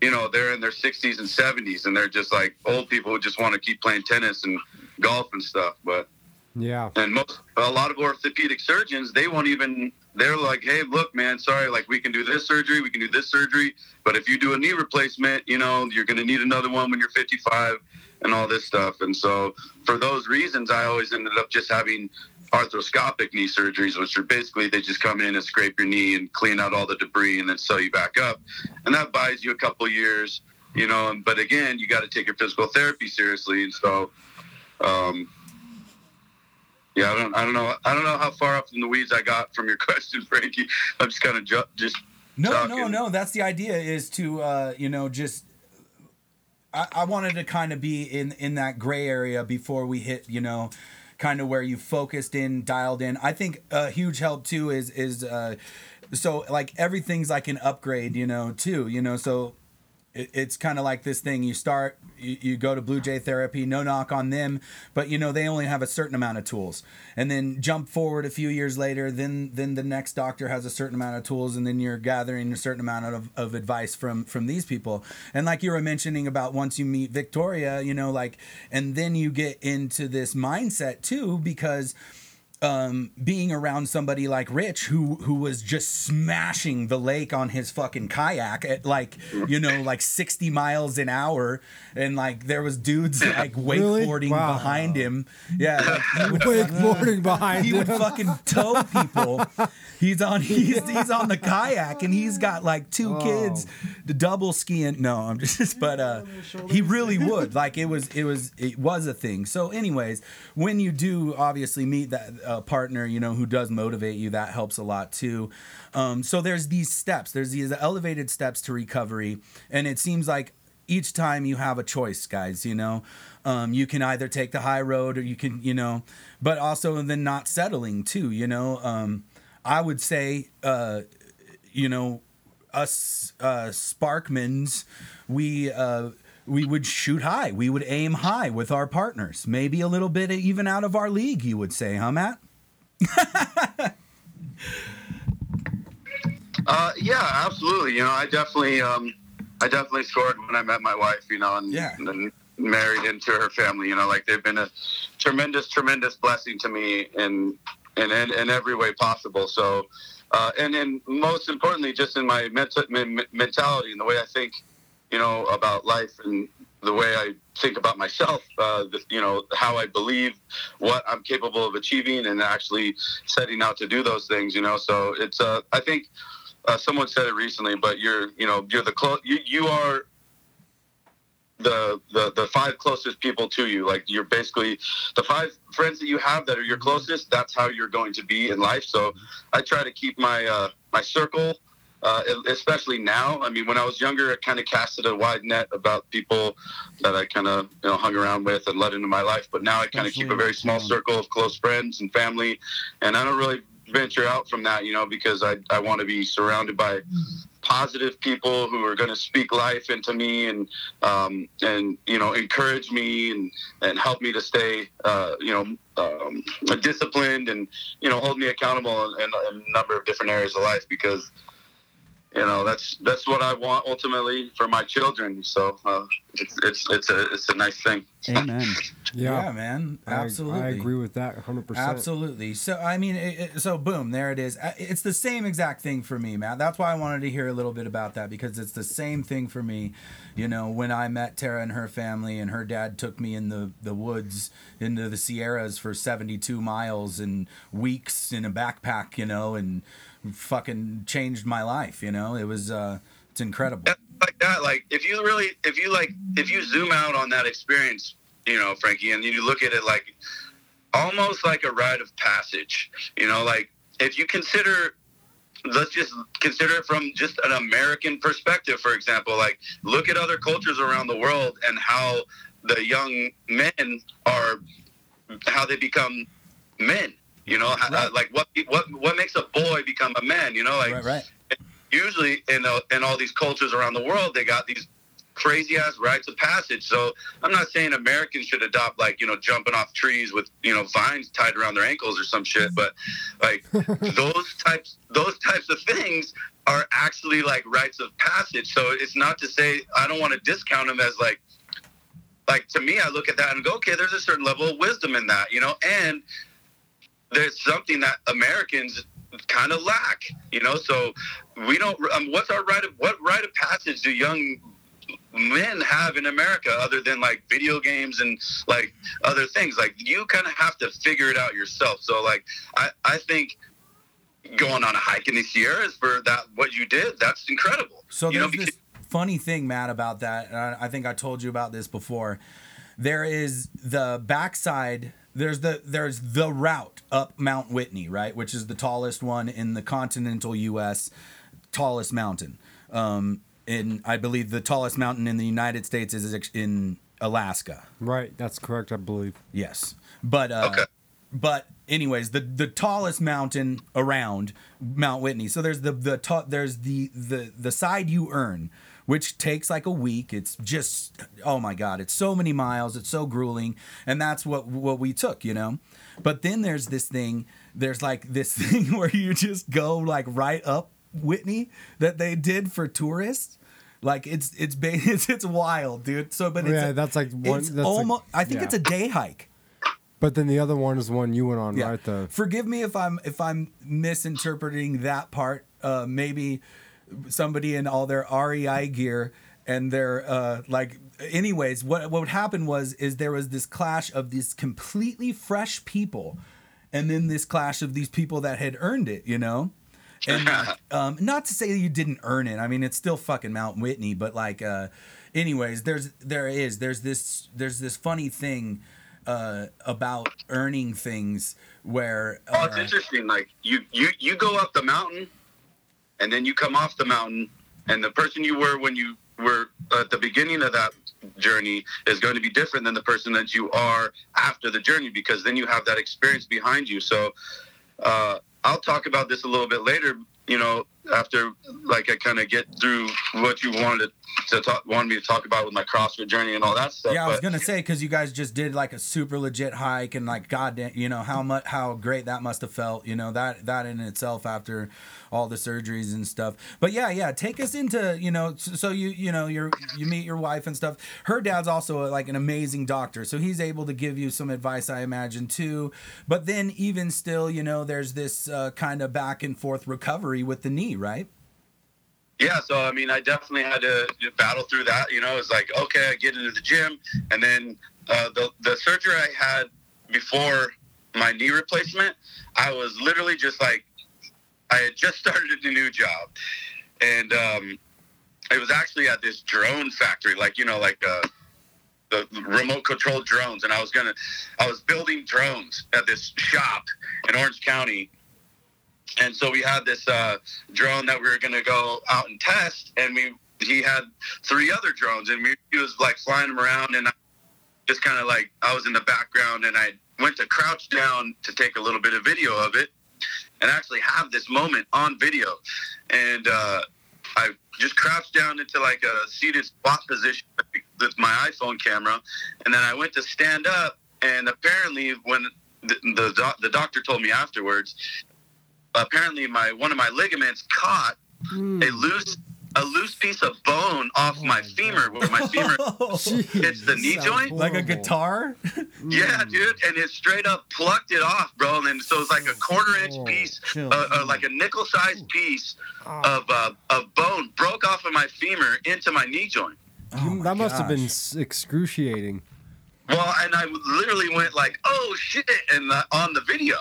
A: You know, they're in their 60s and 70s, and they're just like old people who just want to keep playing tennis and golf and stuff. But
E: yeah.
A: And most a lot of orthopedic surgeons they won't even they're like hey look man sorry like we can do this surgery we can do this surgery but if you do a knee replacement you know you're going to need another one when you're 55 and all this stuff. And so for those reasons i always ended up just having arthroscopic knee surgeries which are basically they just come in and scrape your knee and clean out all the debris and then sew you back up. And that buys you a couple years you know but again you got to take your physical therapy seriously. And so um, yeah, I don't, I don't know, I don't know how far up in the weeds I got from your question, Frankie. I'm just kind of ju- just
D: No,
A: talking.
D: no, no. That's the idea is to uh, you know just. I, I wanted to kind of be in in that gray area before we hit you know, kind of where you focused in, dialed in. I think a huge help too is is uh, so like everything's like an upgrade, you know, too. You know, so it, it's kind of like this thing you start you, you go to blue jay therapy no knock on them but you know they only have a certain amount of tools. And then jump forward a few years later then then the next doctor has a certain amount of tools and then you're gathering a certain amount of, of advice from from these people. And like you were mentioning about once you meet victoria you know like and then you get into this mindset too because um, being around somebody like Rich, who who was just smashing the lake on his fucking kayak at like you know like sixty miles an hour, and like there was dudes like
E: Really?
D: wakeboarding
E: Wow.
D: behind him. Yeah, like, he would
E: wakeboarding behind him.
D: he
E: him.
D: would fucking tow people. He's on he's he's on the kayak and he's got like two
E: Oh.
D: kids, the double skiing. No, I'm just but uh, he really would like it was it was it was a thing. So, anyways, when you do obviously meet that uh, partner, you know who does motivate you, that helps a lot too. Um, so there's these steps. There's these elevated steps to recovery, and it seems like each time you have a choice, guys. You know, um, you can either take the high road or you can, you know, but also then not settling too. You know, um, I would say, uh, you know, us uh, Sparkmans, we uh, we would shoot high. We would aim high with our partners. Maybe a little bit even out of our league, you would say, huh, Matt?
A: Uh, yeah, absolutely. You know, I definitely, um, I definitely scored when I met my wife. You know, and,
D: Yeah.
A: and married into her family. You know, like they've been a tremendous, tremendous blessing to me in in in, in every way possible. So, uh, and and most importantly, just in my mental mentality and the way I think, you know, about life and the way I think about myself, uh, the, you know, how I believe what I'm capable of achieving and actually setting out to do those things, you know. So it's, uh, I think uh, someone said it recently, but you're, you know, you're the close, you, you are the, the, the five closest people to you. Like you're basically the five friends that you have that are your closest. That's how you're going to be in life. So I try to keep my, uh, my circle, uh, especially now. I mean, when I was younger, I kind of casted a wide net about people that I kind of you know hung around with and let into my life. But now I kind of keep a very small circle of close friends and family, and I don't really venture out from that, you know, because I I want to be surrounded by positive people who are going to speak life into me and um, and you know encourage me and and help me to stay uh, you know um, disciplined and you know hold me accountable in, in a number of different areas of life because you know that's that's what I want ultimately for my children. So uh, it's it's it's a it's a nice thing.
I: Amen.
E: Yeah,
D: Yeah, man. Absolutely.
E: I, agree with that 100%.
D: Absolutely. So I mean, it, it- so boom, there it is. It's the same exact thing for me, Matt. That's why I wanted to hear a little bit about that because it's the same thing for me. You know, when I met Tara and her family, and her dad took me in the the woods into the Sierras for seventy two miles and weeks in a backpack, you know, and fucking changed my life. You know, it was uh, it's incredible.
A: Like if you really if you like if you zoom out on that experience you know frankie and you look at it like almost like a rite of passage you know like if you consider let's just consider it from just an american perspective for example like look at other cultures around the world and how the young men are how they become men you know how- like what what what makes a boy become a man you know like
D: right, right.
A: Usually in uh, in all these cultures around the world, they got these crazy ass rites of passage. So I'm not saying Americans should adopt like you know jumping off trees with you know vines tied around their ankles or some shit, but like those types those types of things are actually like rites of passage. So it's not to say I don't want to discount them as like like to me I look at that and go okay, there's a certain level of wisdom in that, you know, and there's something that Americans kind of lack, you know. So we don't. Um, what's our right of what rite of passage do young men have in America other than like video games and like other things? Like you kind of have to figure it out yourself. So like I I think going on a hike in the Sierras for that what you did that's incredible.
D: So
A: you know,
D: there's this funny thing, Matt, about that. And I, I think I told you about this before. There is the backside. There's the there's the route up Mount Whitney, right, which is the tallest one in the continental U.S. tallest mountain. Um, and I believe the tallest mountain in the United States is in Alaska.
E: Right, that's correct, I believe.
D: Yes, but uh,
A: Okay.
D: but anyways, the the tallest mountain around Mount Whitney. So there's the the ta- there's the the the side you earn, which takes like a week. It's just oh my god, it's so many miles. It's so grueling, and that's what what we took, you know. But then there's this thing. There's like this thing where you just go like right up Whitney that they did for tourists. Like it's it's it's it's wild, dude. So, but it's
E: Yeah, that's like one- that's like-
D: almost. I think
E: yeah.
D: it's a day hike.
E: But then the other one is the one you went on, right? The
D: Forgive me if I'm if I'm misinterpreting that part. Uh, maybe somebody in all their REI gear and their uh, like. Anyways, what what would happen was is there was this clash of these completely fresh people, and then this clash of these people that had earned it. You know. And um, not to say you didn't earn it. I mean, it's still fucking Mount Whitney, but like, uh, anyways, there's there is there's this there's this funny thing uh, about earning things where
A: Oh, it's
D: uh,
A: interesting. Like you, you, you go up the mountain, and then you come off the mountain, and the person you were when you were at the beginning of that journey is going to be different than the person that you are after the journey because then you have that experience behind you. So, uh, I'll talk about this a little bit later. You know, after like I kind of get through what you wanted to talk, wanted me to talk about with my CrossFit journey and all that stuff.
D: Yeah, I was
A: but-
D: gonna say because you guys just did like a super legit hike and like goddamn, you know how much how great that must have felt. You know that that in itself after all the surgeries and stuff. But yeah, yeah, take us into you know so, you you know you you meet your wife and stuff. Her dad's also like an amazing doctor, so he's able to give you some advice, I imagine too. But then even still, you know, there's this uh, kind of back and forth recovery with the knee, right?
A: yeah so i mean i definitely had to battle through that you know it's like okay i get into the gym and then uh, the, the surgery i had before my knee replacement i was literally just like i had just started a new job and um, it was actually at this drone factory like you know like uh, the remote control drones and i was gonna i was building drones at this shop in orange county and so we had this uh, drone that we were going to go out and test and we he had three other drones and we, he was like flying them around and I just kind of like i was in the background and i went to crouch down to take a little bit of video of it and actually have this moment on video. And uh, i just crouched down into like a seated squat position with my iphone camera and then i went to stand up and apparently when the, the, the doctor told me afterwards apparently my one of my ligaments caught a loose a loose piece of bone off my femur where my femur hits the knee joint.
D: Like a guitar.
A: yeah dude and it straight up plucked it off bro and so it's like a quarter inch piece uh, uh, like a nickel sized piece of uh, of bone broke off of my femur into my knee joint.
E: You- that must have been excruciating.
A: well and i literally went like oh shit and uh, on the video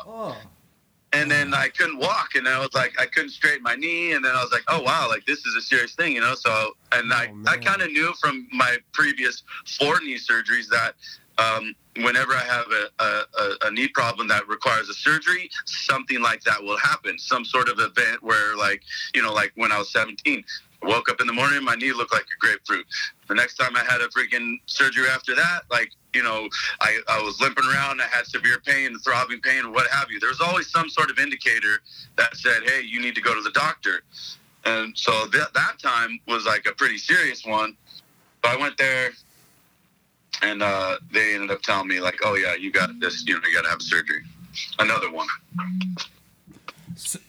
A: and then I couldn't walk, and I was like, I couldn't straighten my knee, and then I was like, oh wow, like this is a serious thing, you know. So, and I, I kind of knew from my previous four knee surgeries that um, whenever I have a, a, a, knee problem that requires a surgery, something like that will happen. Some sort of event where, like, you know, like when I was 17, I woke up in the morning, my knee looked like a grapefruit. The next time I had a freaking surgery after that, like, you know, I, I was limping around, I had severe pain, throbbing pain, what have you. There was always some sort of indicator that said, hey, you need to go to the doctor. And so that that time was like a pretty serious one. But I went there, and uh, they ended up telling me, like, oh, yeah, you got this, you know, you got to have surgery. Another one.
D: So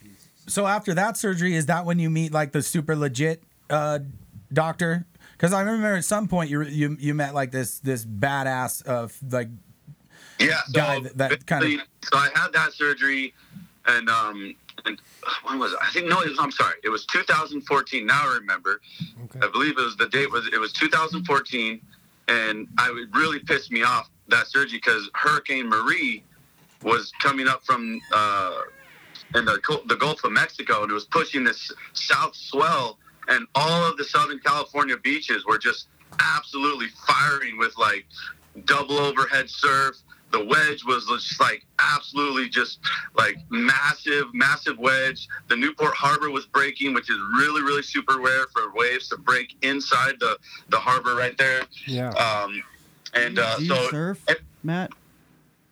D: after that surgery, is that when you meet like the super legit uh, doctor? Because I remember at some point you you you met like this this badass of like
A: Yeah, so
D: guy that, that kind of
A: so I had that surgery, and um, and when was it? I think no, it was, I'm sorry, it was 2014. Now I remember. Okay. I believe it was the date was it was 2014, and I it really pissed me off that surgery because Hurricane Marie was coming up from uh, in the the Gulf of Mexico, and it was pushing this south swell, and all of the Southern California beaches were just absolutely firing with like double overhead surf. The wedge was just like absolutely just like massive, massive wedge. The Newport Harbor was breaking, which is really, really super rare for waves to break inside the, the harbor right there.
E: Yeah.
A: Um, and uh,
I: Do you
A: so,
I: surf, Matt?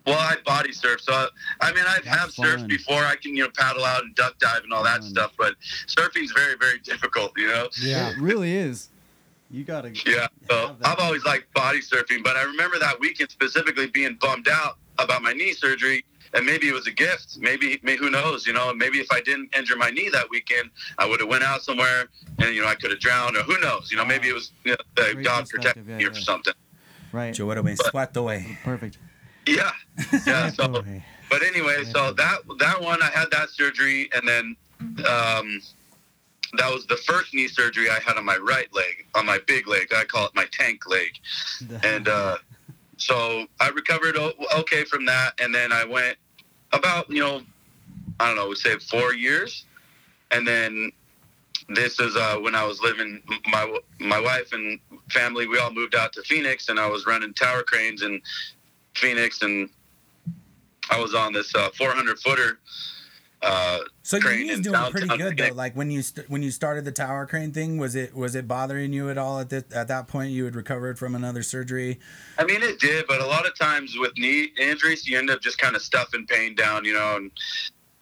A: Well, I body surf. So, I mean, I have surfed
I: fun.
A: before. I can, you know, paddle out and duck dive and all that stuff, but surfing's very, very difficult, you know?
E: Yeah.
I: It really is. You gotta.
A: Yeah, so
I: that.
A: I've always liked body surfing, but I remember that weekend specifically being bummed out about my knee surgery, and maybe it was a gift. Maybe, may who knows? You know, maybe if I didn't injure my knee that weekend, I would have went out somewhere, and you know, I could have drowned, or who knows? You know, maybe it was you know, God
I: perspective,
A: protecting
I: yeah,
A: me or something.
I: Right.
D: you would have been swept away.
I: Perfect.
A: Yeah, yeah. So, but anyway, so that that one, I had that surgery, and then um, that was the first knee surgery I had on my right leg, on my big leg. I call it my tank leg. and uh, so I recovered okay from that, and then I went about you know I don't know, would say four years, and then this is uh, when I was living my my wife and family. We all moved out to Phoenix, and I was running tower cranes in Phoenix, and I was on this uh, 400 footer. Uh,
D: So your
A: crane
D: knee's
A: in
D: doing pretty
A: downtown
D: good though. Like when you st- when you started the tower crane thing, was it was it bothering you at all at this, at that point? You had recovered from another surgery.
A: I mean, it did, but a lot of times with knee injuries, you end up just kind of stuffing pain down, you know. And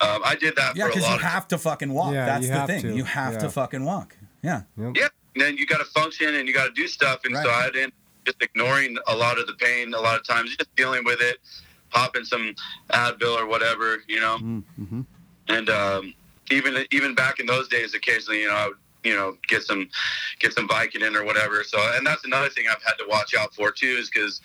A: Um, I did that
D: Yeah, because you
A: of
D: have to fucking walk.
E: Yeah,
D: That's the thing.
E: to.
D: You have to fucking walk. Yeah.
A: Yeah, and then you got to function and you got to do stuff, and so I didn't just ignoring a lot of the pain. A lot of times, just dealing with it, popping some Advil or whatever, you know.
I: Mm-hmm.
A: And um, even even back in those days, occasionally, you know, I would you know get some get some Vicodin or whatever. So, and that's another thing I've had to watch out for too, is because.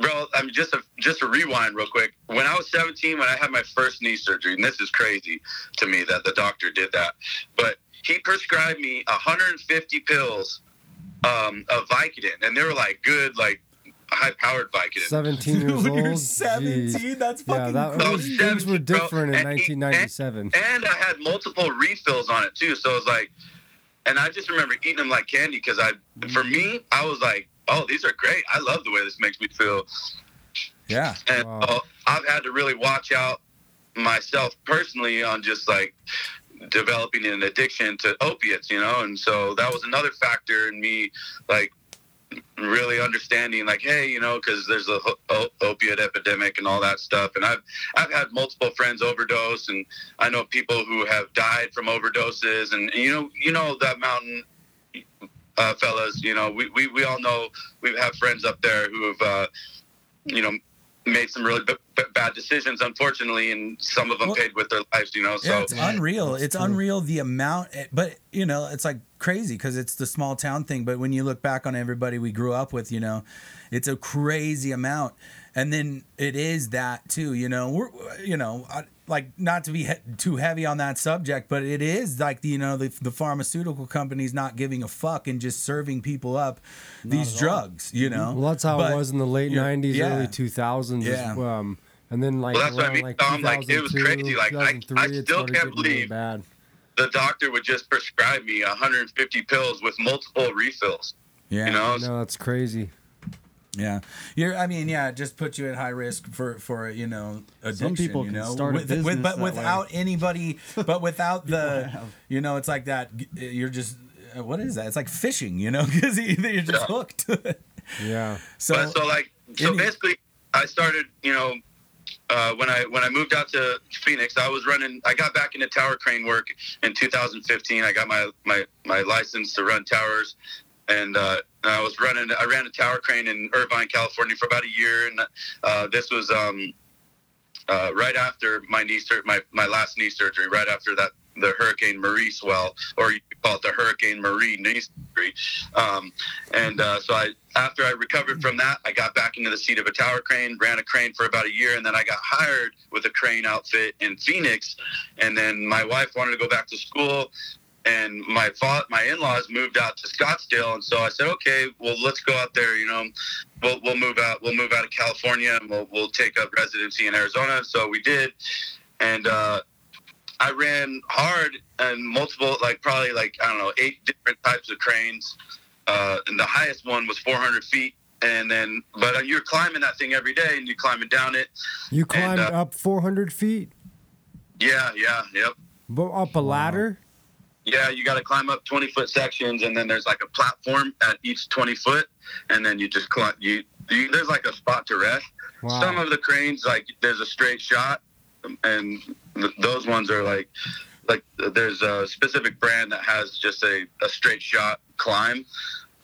A: Bro, I mean, just a just a rewind real quick. When I was 17, when I had my first knee surgery, and this is crazy to me that the doctor did that, but he prescribed me 150 pills um, of Vicodin, and they were like good, like high powered Vicodin.
E: 17 years
D: When
E: old.
D: you're
E: Jeez.
D: 17, that's
E: Yeah,
D: fucking
E: that
A: I
E: was,
A: was
E: things were
A: 17, bro,
E: different in
A: and
E: 1997.
A: and I had multiple refills on it too. So it was like, and I just remember eating them like candy because I, for me, I was like, oh, these are great. I love the way this makes me feel.
D: Yeah.
A: And
E: Wow.
A: uh, I've had to really watch out myself personally on just like developing an addiction to opiates, you know. And so that was another factor in me, like really understanding like hey you know because there's a ho- opiate epidemic and all that stuff and i've i've had multiple friends overdose and i know people who have died from overdoses and, you know you know that mountain uh, fellas you know we, we we all know we have friends up there who have uh you know made some really b- bad decisions unfortunately and some of them
D: Well-
A: paid with their lives you know so
D: yeah, it's unreal. It's unreal the amount, eh, but you know, it's like crazy because it's the small town thing. But when you look back on everybody we grew up with, you know, it's a crazy amount. And then it is that too, you know. We're, you know, I, like not to be he- too heavy on that subject, but it is like the, you know the, the pharmaceutical companies not giving a fuck and just serving people up these drugs, you know.
E: Well, that's how
D: But
E: it was in the late 90s,
D: yeah.
E: early 2000s.
D: Yeah.
E: Um, and then like
A: Well, that's what I
E: around
A: mean,
E: like
A: Tom, like, it was crazy, like, I- I still can't
E: getting really
A: believe-
E: bad.
A: the doctor would just prescribe me 150 pills with multiple refills
D: Yeah.
A: you know
E: No, that's crazy.
D: Yeah, you're. I mean, yeah, it just puts you at high risk for for you know addiction.
I: people
D: you
I: can start a
D: with,
I: business
D: with, but
I: that way.
D: without anybody, but without the,
I: have.
D: you know, it's like that. You're just uh, what is that? It's like fishing, you know, because you're just
A: Yeah.
D: hooked.
E: Yeah.
D: so,
A: but so like so
D: any-
A: basically i started you know uh, when I when I moved out to Phoenix, I was running. I got back into tower crane work in 2015. I got my my my license to run towers, and uh, I was running. I ran a tower crane in Irvine, California, for about a year, and uh, this was um, uh, right after my knee sur- my my last knee surgery. Right after that, the Hurricane Marie swell, or you call it the Hurricane Marie knee surgery. Um, and uh, so I, after I recovered from that, I got back into the seat of a tower crane, ran a crane for about a year, and then I got hired with a crane outfit in Phoenix. And then my wife wanted to go back to school, and my fa- my in-laws moved out to Scottsdale, and so I said, okay, well, let's go out there. You know, we'll we'll move out. We'll move out of California, and we'll we'll take up residency in Arizona. So we did, and. uh I ran hard and multiple, like probably like I don't know, eight different types of cranes. Uh, and the highest one was 400 feet. And then, but uh, you're climbing that thing every day, and you're climbing down it.
E: You climbed
A: uh,
E: up 400 feet,
A: Yeah, yeah, yep,
E: but up a ladder.
A: Yeah. You got to climb up 20 foot sections, and then there's like a platform at each 20 foot, and then you just climb. You, you there's like a spot to rest.
E: Wow.
A: Some of the cranes, like there's a straight shot, and th- those ones are like, like there's a specific brand that has just a, a straight shot climb.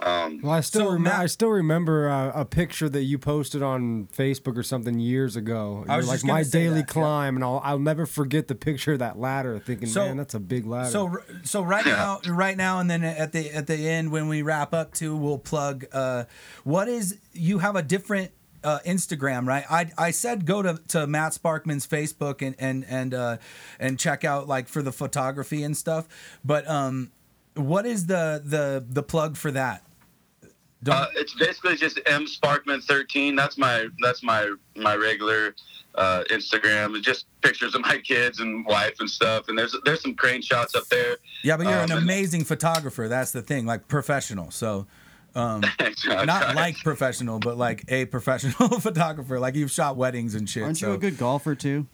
A: Um,
E: Well, I still
D: So,
E: remember.
D: Matt-
E: I still remember uh, a picture that you posted on Facebook or something years ago.
D: I
E: You're
D: was
E: like
D: just
E: my
D: say
E: daily
D: that, yeah.
E: climb, and I'll I'll never forget the picture of that ladder. Thinking,
D: So-
E: man, that's a big ladder.
D: So so right now right now and then at the at the end when we wrap up too we'll plug uh what is you have a different uh, Instagram, right? I, I said go to, to Matt Sparkman's Facebook and and and uh, and check out like for the photography and stuff. But um, what is the the the plug for that?
A: Uh, it's basically just M Sparkman thirteen. That's my that's my my regular uh, Instagram. It's just pictures of my kids and wife and stuff. And there's there's some crane shots up there.
D: yeah, but you're an
A: um,
D: amazing photographer. That's the thing, like professional. So. Um, not like professional, but like a professional photographer. Like you've shot weddings and shit.
I: Aren't
D: so.
I: you a good golfer too?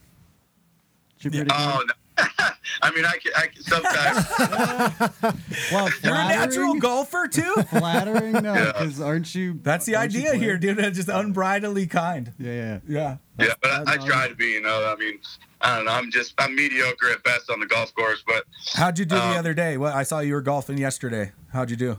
I: Should be pretty
A: Oh
I: good.
A: I mean, I can, I can sometimes.
I: Well,
D: You're a natural golfer too.
I: flattering, no,
A: Yeah.
I: because aren't you?
D: That's the idea here,
I: playing?
D: dude. Just unbridledly kind.
I: Yeah, yeah.
D: Yeah.
A: yeah, but I, I try to be. You know, I mean, I don't know. I'm just I'm mediocre at best on the golf course, but
D: How'd you do the
A: Um,
D: other day? Well, I saw you were golfing yesterday. How'd you do?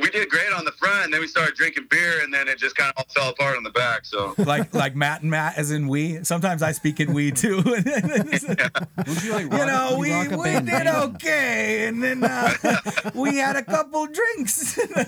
A: We did great on the front. And then we started drinking beer, and then it just kind of all fell apart on the back. So
D: Like like Matt and Matt, as in we. Sometimes I speak in we too.
I: Don't you like?
D: you
I: rock-
D: know,
I: you
D: we,
I: rock
D: we did
I: bandana?
D: okay, and then uh, we had a couple drinks.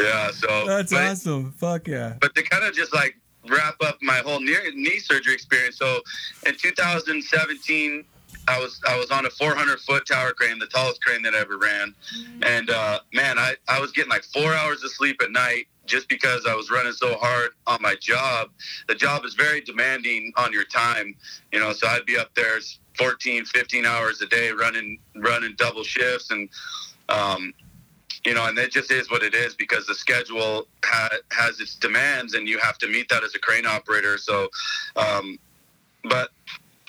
A: yeah, so
D: That's
A: but-
D: awesome. Fuck yeah.
A: but to kind of just like wrap up my whole knee, knee surgery experience. So in 2017, I was I was on a 400 foot tower crane, the tallest crane that I ever ran, and uh, man, I I was getting like four hours of sleep at night just because I was running so hard on my job. The job is very demanding on your time, you know. So I'd be up there 14, 15 hours a day running running double shifts and. Um, you know, and it just is what it is because the schedule ha- has its demands, and you have to meet that as a crane operator. So, um, but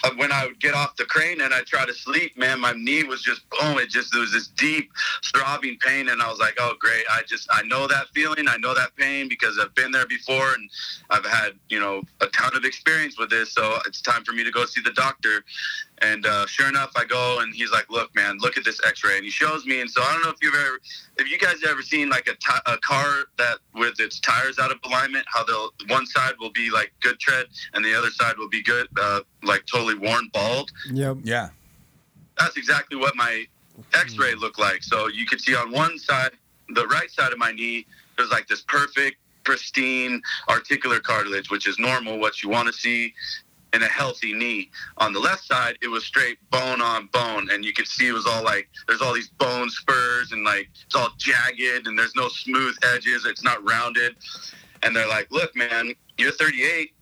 A: Uh, when I would get off the crane and I try to sleep, man, my knee was just boom. It just there was this deep throbbing pain, and I was like, oh great, I just I know that feeling, I know that pain because I've been there before, and I've had you know a ton of experience with this. So it's time for me to go see the doctor. And uh, sure enough, I go and he's like, "Look, man, look at this X-ray." And he shows me. And so I don't know if you've ever, if you guys ever seen like a a car that with its tires out of alignment, how the one side will be like good tread and the other side will be good, uh, like totally worn bald.
E: Yep.
D: Yeah.
A: That's exactly what my X-ray looked like. So you could see on one side, the right side of my knee, there's like this perfect, pristine articular cartilage, which is normal, what you want to see in a healthy knee. On the left side, it was straight bone on bone, and you could see it was all like there's all these bone spurs and like it's all jagged and there's no smooth edges. It's not rounded. And they're like, "Look, man, you're 38,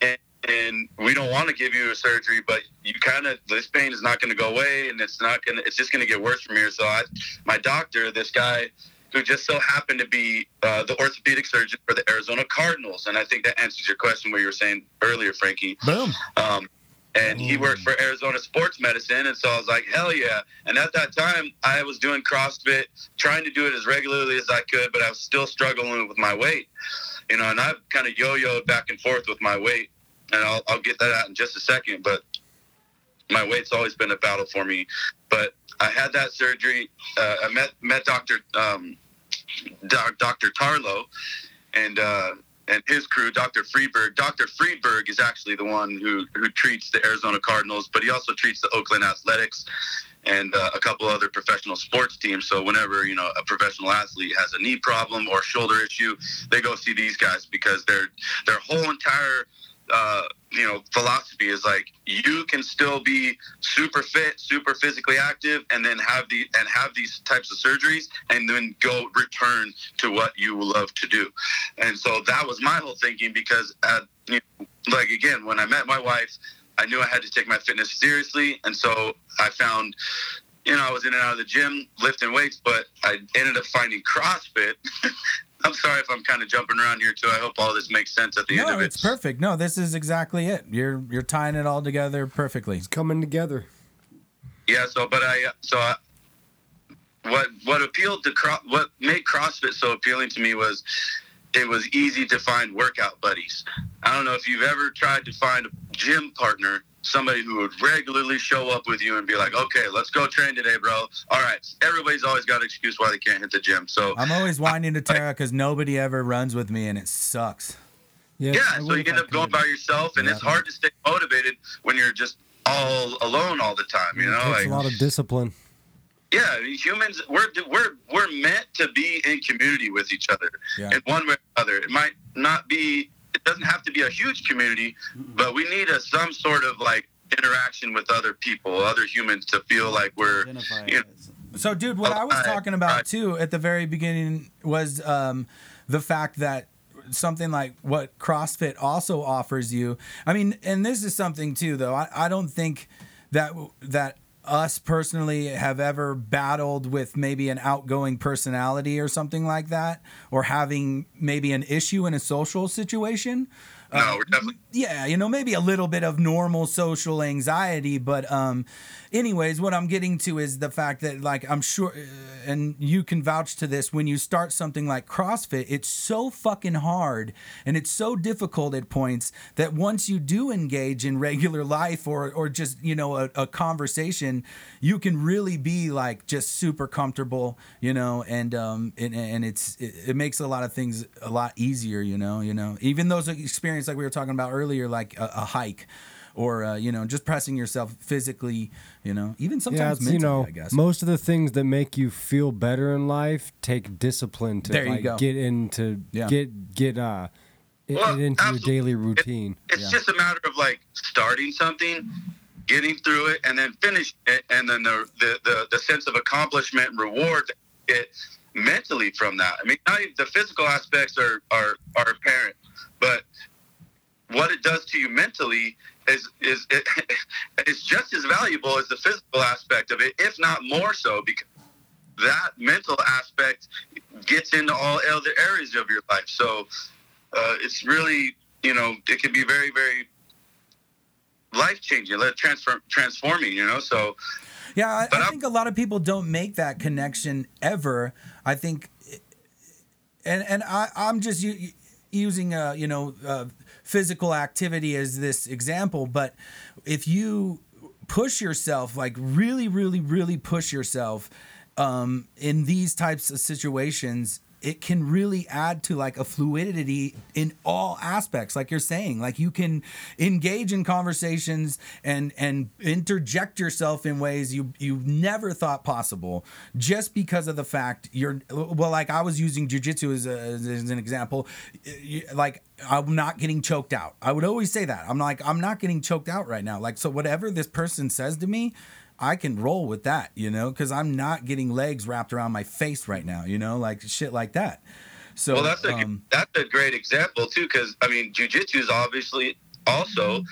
A: and, and we don't want to give you a surgery, but you kind of this pain is not going to go away, and it's not going to. It's just going to get worse from here." So I, my doctor, this guy who just so happened to be uh, the orthopedic surgeon for the Arizona Cardinals. And I think that answers your question where you were saying earlier, Frankie.
D: Boom.
A: Um, and he worked for Arizona Sports Medicine. And so I was like, hell yeah. And at that time, I was doing CrossFit, trying to do it as regularly as I could, but I was still struggling with my weight. You know, and I've kind of yo yoed back and forth with my weight. And I'll, I'll get that out in just a second. But my weight's always been a battle for me. But I had that surgery. Uh, I met met Doctor um, Doc, Doctor Tarlow, and uh, and his crew, Doctor Freeberg. Doctor Freeberg is actually the one who who treats the Arizona Cardinals, but he also treats the Oakland Athletics and uh, a couple other professional sports teams. So whenever you know a professional athlete has a knee problem or shoulder issue, they go see these guys because their their whole entire uh, you know philosophy is like you can still be super fit, super physically active, and then have the and have these types of surgeries, and then go return to what you love to do. And so that was my whole thinking because, at, you know, like again, when I met my wife, I knew I had to take my fitness seriously, and so I found. You know, I was in and out of the gym lifting weights, but I ended up finding CrossFit. I'm sorry if I'm kind of jumping around here too. I hope all this makes sense at the end of it.
D: it's perfect. No, this is exactly it. You're you're tying it all together perfectly.
E: It's coming together.
A: Yeah. So, but I uh, so I, what what appealed to Cro- what made CrossFit so appealing to me was it was easy to find workout buddies. I don't know if you've ever tried to find a gym partner, somebody who would regularly show up with you and be like, "Okay, let's go train today, bro." All right. Everybody's always got an excuse why they can't hit the gym. So
D: I'm always whining to Tara because nobody ever runs with me and it sucks.
E: Yeah.
A: yeah, so you end up going by yourself, and it's hard to stay motivated when you're just all alone all the time. You know,
E: takes
A: like
E: a lot of discipline.
A: Yeah, humans we're we're we're meant to be in community with each other
D: Yeah.
A: in one way or another. It might not be it doesn't have to be a huge community, but we need a some sort of like interaction with other people, other humans to feel like we're you know,
D: So, dude, what I was talking about too at the very beginning was um, the fact that something like what CrossFit also offers you. I mean, and this is something too, though. I, I don't think that that us personally have ever battled with maybe an outgoing personality or something like that, or having maybe an issue in a social situation.
A: no, we're definitely
D: yeah, you know, maybe a little bit of normal social anxiety, but um anyways, what I'm getting to is the fact that like I'm sure uh, and you can vouch to this when you start something like CrossFit, it's so fucking hard and it's so difficult at points that once you do engage in regular life or or just, you know, a, a conversation, you can really be like just super comfortable, you know, and um and, and it's it, it makes a lot of things a lot easier, you know, you know. Even those experiences like we were talking about earlier like a, a hike or uh, you know just pressing yourself physically you know even sometimes
E: it's,
D: mentally,
E: you know,
D: I guess.
E: most of the things that make you feel better in life take discipline to
D: There you
E: like
D: go.
E: get into
D: Yeah.
E: get get uh
A: Well,
E: it into your daily routine.
A: it's just a matter of like starting something getting through it and then finishing it and then the the, the, the sense of accomplishment and reward that you get mentally from that i mean not even, the physical aspects are are are apparent but what it does to you mentally is is it, it's just as valuable as the physical aspect of it if not more so because that mental aspect gets into all other areas of your life so uh, it's really you know it can be very very life changing transform transforming you know so
D: Yeah, I, I
A: I'm-
D: think a lot of people don't make that connection ever. I think, and and I, I'm just using uh you know uh, physical activity as this example, but if you push yourself, like really, really, really push yourself um, in these types of situations. It can really add to like a fluidity in all aspects, like you're saying. Like you can engage in conversations and and interject yourself in ways you you never thought possible, just because of the fact you're well. Like I was using jujitsu as, a, as an example. Like I'm not getting choked out. I would always say that. I'm like I'm not getting choked out right now. Like so, whatever this person says to me, I can roll with that, you know, because I'm not getting legs wrapped around my face right now, you know, like shit like that. So
A: well that's a
D: um,
A: that's a great example too because i mean jiu-jitsu is obviously also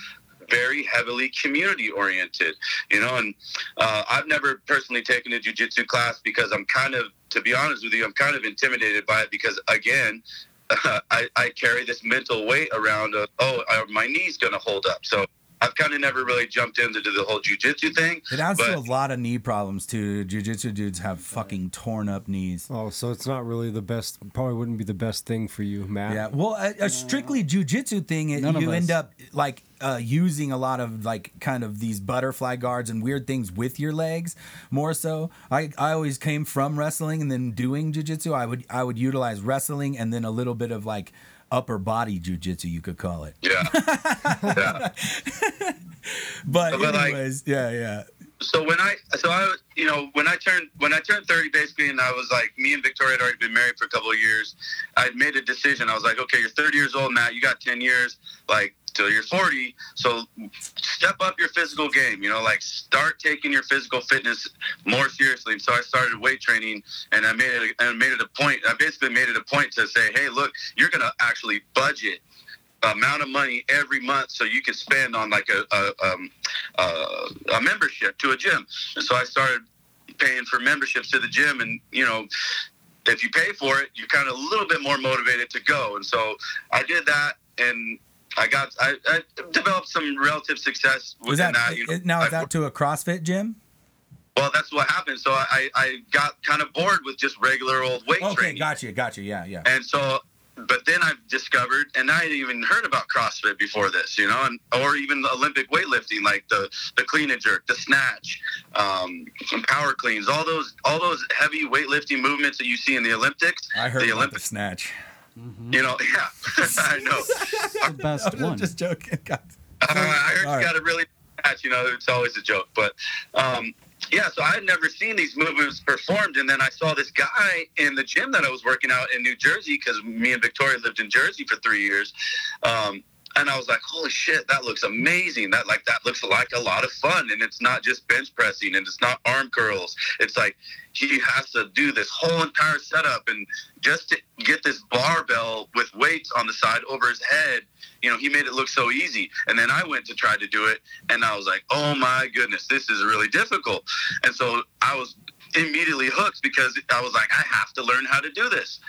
A: very heavily community oriented you know and uh, i've never personally taken a jiu-jitsu class because i'm kind of to be honest with you i'm kind of intimidated by it because again I, I carry this mental weight around of, oh are my knees gonna hold up so i've kind of never really jumped into the whole jiu-jitsu thing
D: it adds to a lot of knee problems too. Jiu-jitsu dudes have fucking torn up knees.
E: Oh, so it's not really the best. Probably wouldn't be the best thing for you, Matt.
D: Yeah, well, a, a strictly jujitsu thing, it, you end up like uh, using a lot of like kind of these butterfly guards and weird things with your legs more so. I, I always came from wrestling and then doing jujitsu. I would I would utilize wrestling and then a little bit of like upper body jujitsu, you could call it.
A: yeah yeah
D: But
A: But, like-
D: yeah, yeah.
A: so when I so I you know when I turned when I turned thirty basically and I was like me and Victoria had already been married for a couple of years. I'd made a decision. I was like, okay, you're thirty years old, Matt. You got ten years, like till you're forty. So step up your physical game. You know, like start taking your physical fitness more seriously. And so I started weight training, and I made it and made it a point. I basically made it a point to say, hey, look, you're gonna actually budget amount of money every month so you can spend on like a a, um, uh, a membership to a gym. And so I started paying for memberships to the gym, and you know. If you pay for it, you're kind of a little bit more motivated to go, and so I did that, and I got I, I developed some relative success
D: Was that,
A: that. you know.
D: now
A: I-
D: is that to a CrossFit gym?
A: well, that's what happened. So I, I got kind of bored with just regular old weight training.
D: Okay,
A: training.
D: gotcha, gotcha. Yeah, yeah.
A: And so, but then I've discovered, and I hadn't even heard about CrossFit before this, you know, and or even Olympic weightlifting, like the the clean and jerk, the snatch, um, power cleans, all those all those heavy weightlifting movements that you see in the Olympics.
D: I heard
A: the
D: about the
A: Olympics,
D: snatch.
A: you know, yeah, I know.
I: The best
D: I'm
I: one.
D: just joking. God.
A: Uh, I heard
D: All right.
A: you got a really match. You know, it's always a joke, but um, yeah. So I had never seen these movements performed, and then I saw this guy in the gym that I was working out in New Jersey because me and Victoria lived in Jersey for three years. Um, and I was like, "Holy shit, that looks amazing! That like that looks like a lot of fun, and it's not just bench pressing, and it's not arm curls. It's like he has to do this whole entire setup, and just to get this barbell with weights on the side over his head, you know, he made it look so easy. And then I went to try to do it, and I was like, oh my goodness, this is really difficult. And so I was immediately hooked because I was like, I have to learn how to do this.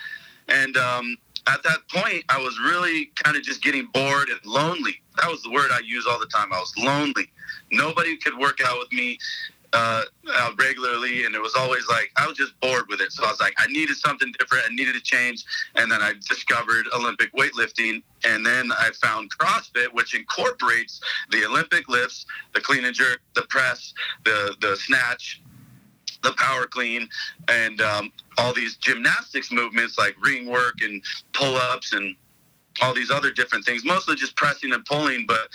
A: And um, at that point, I was really kind of just getting bored and lonely. That was the word I use all the time. I was lonely. Nobody could work out with me uh, regularly, and it was always like I was just bored with it. So I was like, I needed something different. I needed a change, and then I discovered Olympic weightlifting, and then I found CrossFit, which incorporates the Olympic lifts, the clean and jerk, the press, the the snatch, the power clean, and um, all these gymnastics movements like ring work and pull ups and all these other different things. Mostly just pressing and pulling, but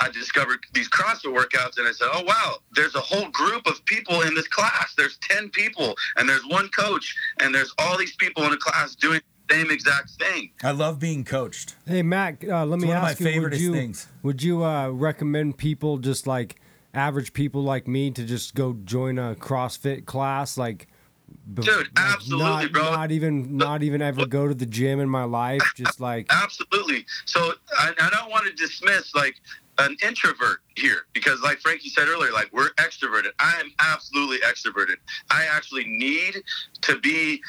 A: I discovered these CrossFit workouts and I said, oh, wow, there's a whole group of people in this class. There's 10 people and there's one coach and there's all these people in a class doing the same exact thing.
D: I love being coached.
E: Hey Matt, uh, let
D: It's
E: me
D: one of my
E: ask you: Would you
D: things.
E: would you uh, recommend people just like average people like me to just go join a CrossFit class? Like,
A: Dude,
E: like,
A: absolutely,
E: not,
A: bro.
E: Not even, not even ever go to the gym in my life. Just like,
A: Absolutely. So I, I don't want to dismiss like an introvert here because, like Frankie said earlier, like we're extroverted. I am absolutely extroverted. I actually need to be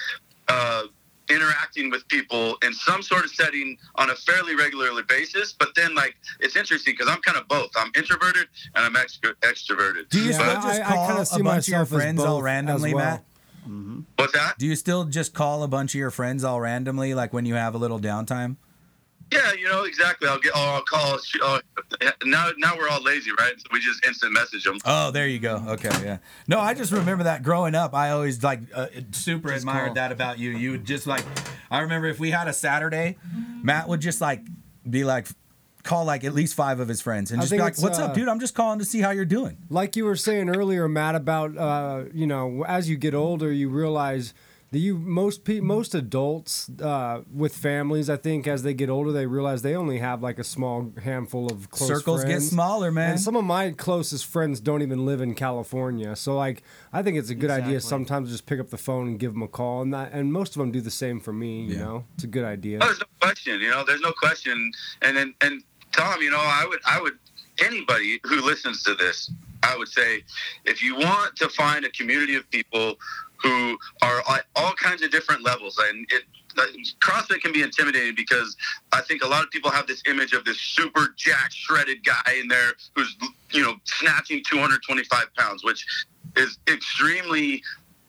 A: uh, interacting with people in some sort of setting on a fairly regularly basis. But then, like, it's interesting because I'm kind of both. I'm introverted and I'm extro- extroverted.
D: Do you
E: Yeah,
D: still
E: I-
D: just
E: I
D: call
E: kinda
D: a bunch of your friends all randomly,
E: well.
D: Matt?
A: What's that?
D: Do you still just call a bunch of your friends all randomly, like when you have a little downtime?
A: Yeah, you know exactly. I'll get. Oh, I'll call. Oh, now, now we're all lazy, right? So we just instant message them.
D: Oh, there you go. Okay, yeah. No, I just remember that growing up. I always like uh, super admired
I: call.
D: that about you. You would just like, I remember if we had a Saturday, Matt would just like be like, call like at least five of his friends and
E: I
D: just be like, "What's
E: uh,
D: up, dude? I'm just calling to see how you're doing."
E: like you were saying earlier, Matt, about uh, you know, as you get older, you realize that you most pe- most adults uh, with families, I think, as they get older, they realize they only have like a small handful of close
D: Circles get smaller, man.
E: And some of my closest friends don't even live in California, so like I think it's a good idea sometimes to just pick up the phone and give them a call, and that, and most of them do the same for me. You
D: Yeah.
E: know, it's a good idea.
A: Oh, there's no question. You know, there's no question. And then, and Tom, you know, I would, I would, anybody who listens to this, I would say, if you want to find a community of people who are at all kinds of different levels, and it, CrossFit can be intimidating because I think a lot of people have this image of this super jack shredded guy in there who's, you know, snatching 225 pounds, which is extremely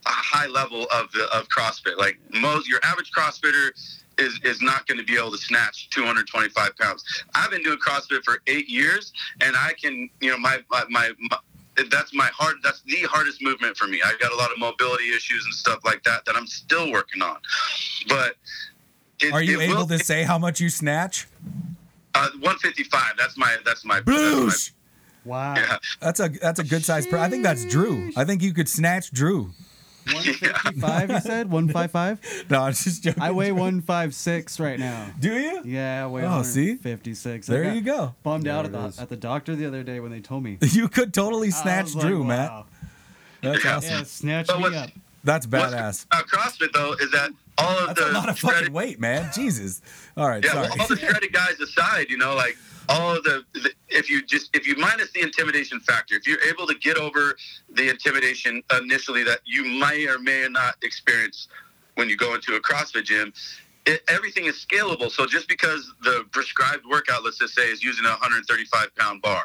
A: a high level of the of CrossFit. Like most, your average CrossFitter is is not going to be able to snatch 225 pounds. I've been doing CrossFit for eight years, and I can, you know, my my, my, my that's my hard. That's the hardest movement for me. I got a lot of mobility issues and stuff like that that I'm still working on. But it,
D: Are you
A: it
D: able
A: will-
D: to say how much you snatch?
A: Uh, 155. That's my. That's my.
D: Blues.
I: Wow.
A: That's my yeah.
D: That's a that's a good size. Per- I think that's Drew. I think you could snatch Drew.
I: 155, you said? 155?
D: No, I'm just joking.
I: I weigh 156 right now.
D: Do you?
I: Yeah, I weigh
D: Oh, see?
I: 156. I
D: There you go.
I: Bummed out at the, at the doctor the other day when they told me.
D: You could totally snatch
I: was like,
D: Drew, Matt. That's
A: Yeah.
D: awesome.
I: Yeah, snatch
A: But
I: me up.
D: That's
A: What's
D: badass.
A: about CrossFit though is that all of
D: That's
A: the
D: a lot of
A: shredded-
D: fucking weight, man. Jesus. All right,
A: Yeah,
D: sorry.
A: well, all the shredded guys aside, you know, like all the, the if you just if you minus the intimidation factor, if you're able to get over the intimidation initially that you may or may not experience when you go into a CrossFit gym, it, everything is scalable. So just because the prescribed workout, let's just say, is using a 135 pound bar,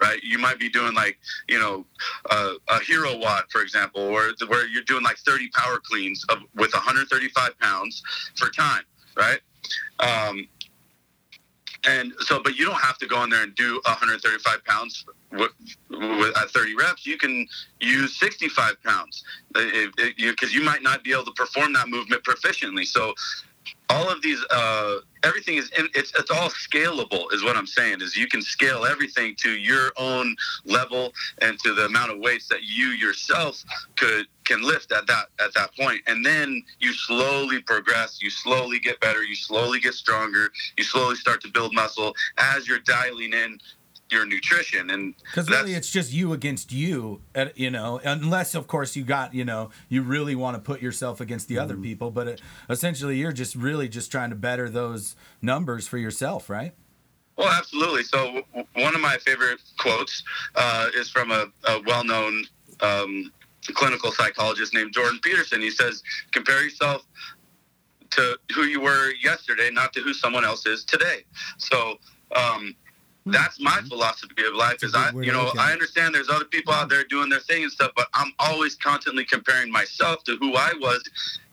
A: right? You might be doing like you know uh, a hero WOD, for example, or where you're doing like 30 power cleans of, with 135 pounds for time, right? Um, and so, but you don't have to go in there and do 135 pounds with, with at 30 reps. You can use 65 pounds because you, you might not be able to perform that movement proficiently. So, all of these, uh, everything is it's it's all scalable, is what I'm saying. Is you can scale everything to your own level and to the amount of weights that you yourself could can lift at that at that point and then you slowly progress you slowly get better you slowly get stronger you slowly start to build muscle as you're dialing in your nutrition and
D: Because really, it's just you against you, uh, you know. Unless, of course, you got, you know, you really want to put yourself against the
A: Mm-hmm.
D: other people. But it, essentially, you're just really just trying to better those numbers for yourself, right?
A: Well, absolutely. So w- one of my favorite quotes uh, is from a, a well-known um, clinical psychologist named Jordan Peterson. He says, "Compare yourself to who you were yesterday, not to who someone else is today. So um, that's my philosophy of life. Is I, you know, I understand there's other people out there doing their thing and stuff, but I'm always constantly comparing myself to who I was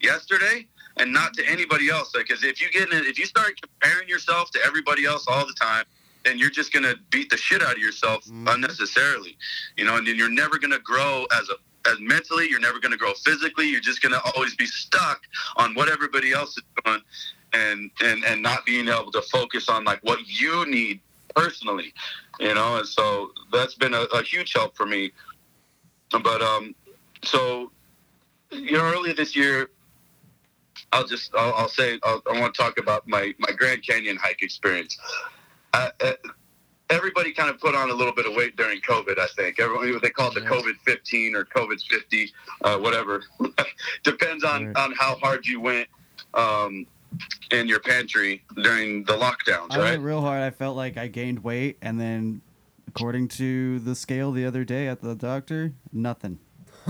A: yesterday and not to anybody else. Because if you get in, if you start comparing yourself to everybody else all the time, then you're just gonna beat the shit out of yourself unnecessarily, you know, and then you're never gonna grow as a as mentally, you're never gonna grow physically. You're just gonna always be stuck on what everybody else is doing, and and and not being able to focus on like what you need personally, you know. And so that's been a, a huge help for me. But um, so you know, earlier this year, I'll just I'll, I'll say I'll, I want to talk about my my Grand Canyon hike experience. Uh, uh, everybody kind of put on a little bit of weight during COVID. I think everyone what they call it the COVID fifteen or COVID fifty, uh, whatever. Depends on on how hard you went um, in your pantry during the lockdowns,
I: I
A: right?
I: went real hard. I felt like I gained weight, and then, according to the scale the other day at the doctor, nothing.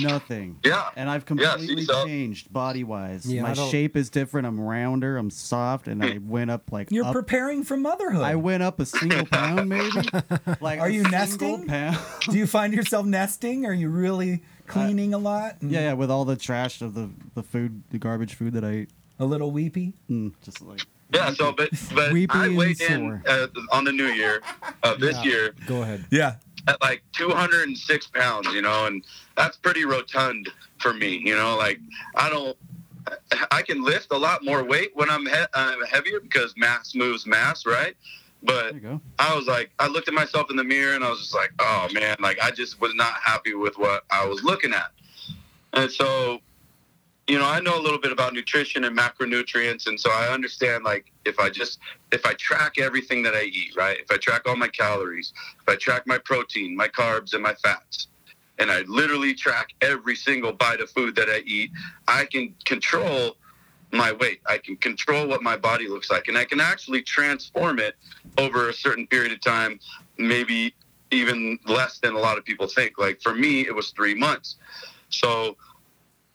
I: nothing.
A: Yeah.
I: And I've
A: Yeah,
I: completely
A: so-
I: changed body wise.
E: Yeah,
I: My shape is different. I'm rounder. I'm soft, and I went up like
D: You're
I: up,
D: preparing for motherhood.
I: I went up a single pound, maybe. Like
D: Are
I: a
D: you
I: single
D: nesting?
I: Pound.
D: Do you find yourself nesting? Are you really cleaning a lot? And
I: yeah, mm. yeah, with all the trash of the the food, the garbage food that I ate,
D: A little weepy?
I: mm, just like
A: Yeah, so but but
I: Weepy
A: I
I: and
A: weighed in uh, on the new year of this
E: Yeah.
A: year
E: Go ahead.
D: Yeah.
A: at like 206 pounds, you know, and that's pretty rotund for me, you know. Like I don't, I can lift a lot more weight when I'm, he- I'm heavier because mass moves mass, right? But
I: there you go.
A: I was like, I looked at myself in the mirror and I was just like, oh man, like I just was not happy with what I was looking at. And so, you know, I know a little bit about nutrition and macronutrients. And so I understand like if I just, if I track everything that I eat, right? If I track all my calories, if I track my protein, my carbs, and my fats, and I literally track every single bite of food that I eat, I can control my weight. I can control what my body looks like, and I can actually transform it over a certain period of time, maybe even less than a lot of people think. Like for me, it was three months. So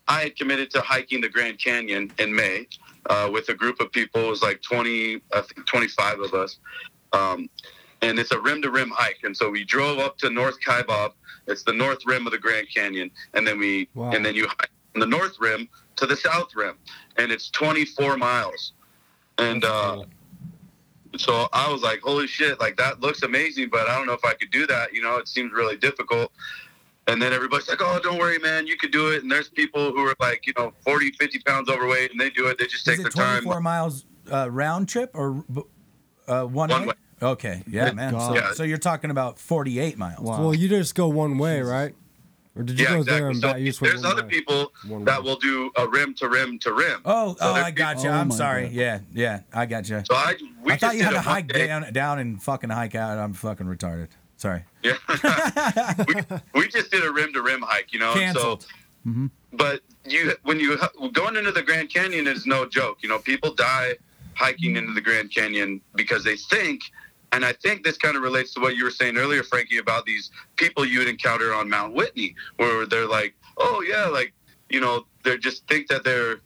A: I had committed to hiking the Grand Canyon in May uh, with a group of people. It was like 20, I think 25 of us. Um, and it's a rim to rim hike. And so we drove up to North Kaibab. It's the north rim of the Grand Canyon. And then we,
E: Wow.
A: and then you hike from the north rim to the south rim. And it's 24 miles. And, uh, so I was like, holy shit, like that looks amazing, but I don't know if I could do that. You know, it seems really difficult. And then everybody's like, oh, don't worry, man, you could do it. And there's people who are like, you know, 40, 50 pounds overweight and they do it. They just take
D: Is
A: their
D: it 24
A: time.
D: miles uh, round trip or uh, one,
A: One
D: way?
A: way.
D: Okay. Yeah, man. So,
A: Yeah.
D: so you're talking about 48 miles.
I: Wow.
E: Well, you just go one way, right? Or did you
A: Yeah,
E: go there and
A: So
E: back? You just
A: there's other
E: way?
A: people that will do a rim to rim to rim.
D: Oh,
A: So
D: oh, I got you.
I: Oh
D: I'm
I: my
D: sorry.
I: God.
D: Yeah, yeah, I got you.
A: So I, we
D: I
A: just
D: thought you had to hike
A: one-day-
D: down, down and fucking hike out. I'm fucking retarded. Sorry.
A: Yeah. we, we just did a rim to rim hike, you know.
D: Canceled.
A: So, but you when you going into the Grand Canyon is no joke. You know, people die hiking into the Grand Canyon because they think, and I think this kind of relates to what you were saying earlier, Frankie, about these people you would encounter on Mount Whitney, where they're like, oh yeah, like you know, they just think that they're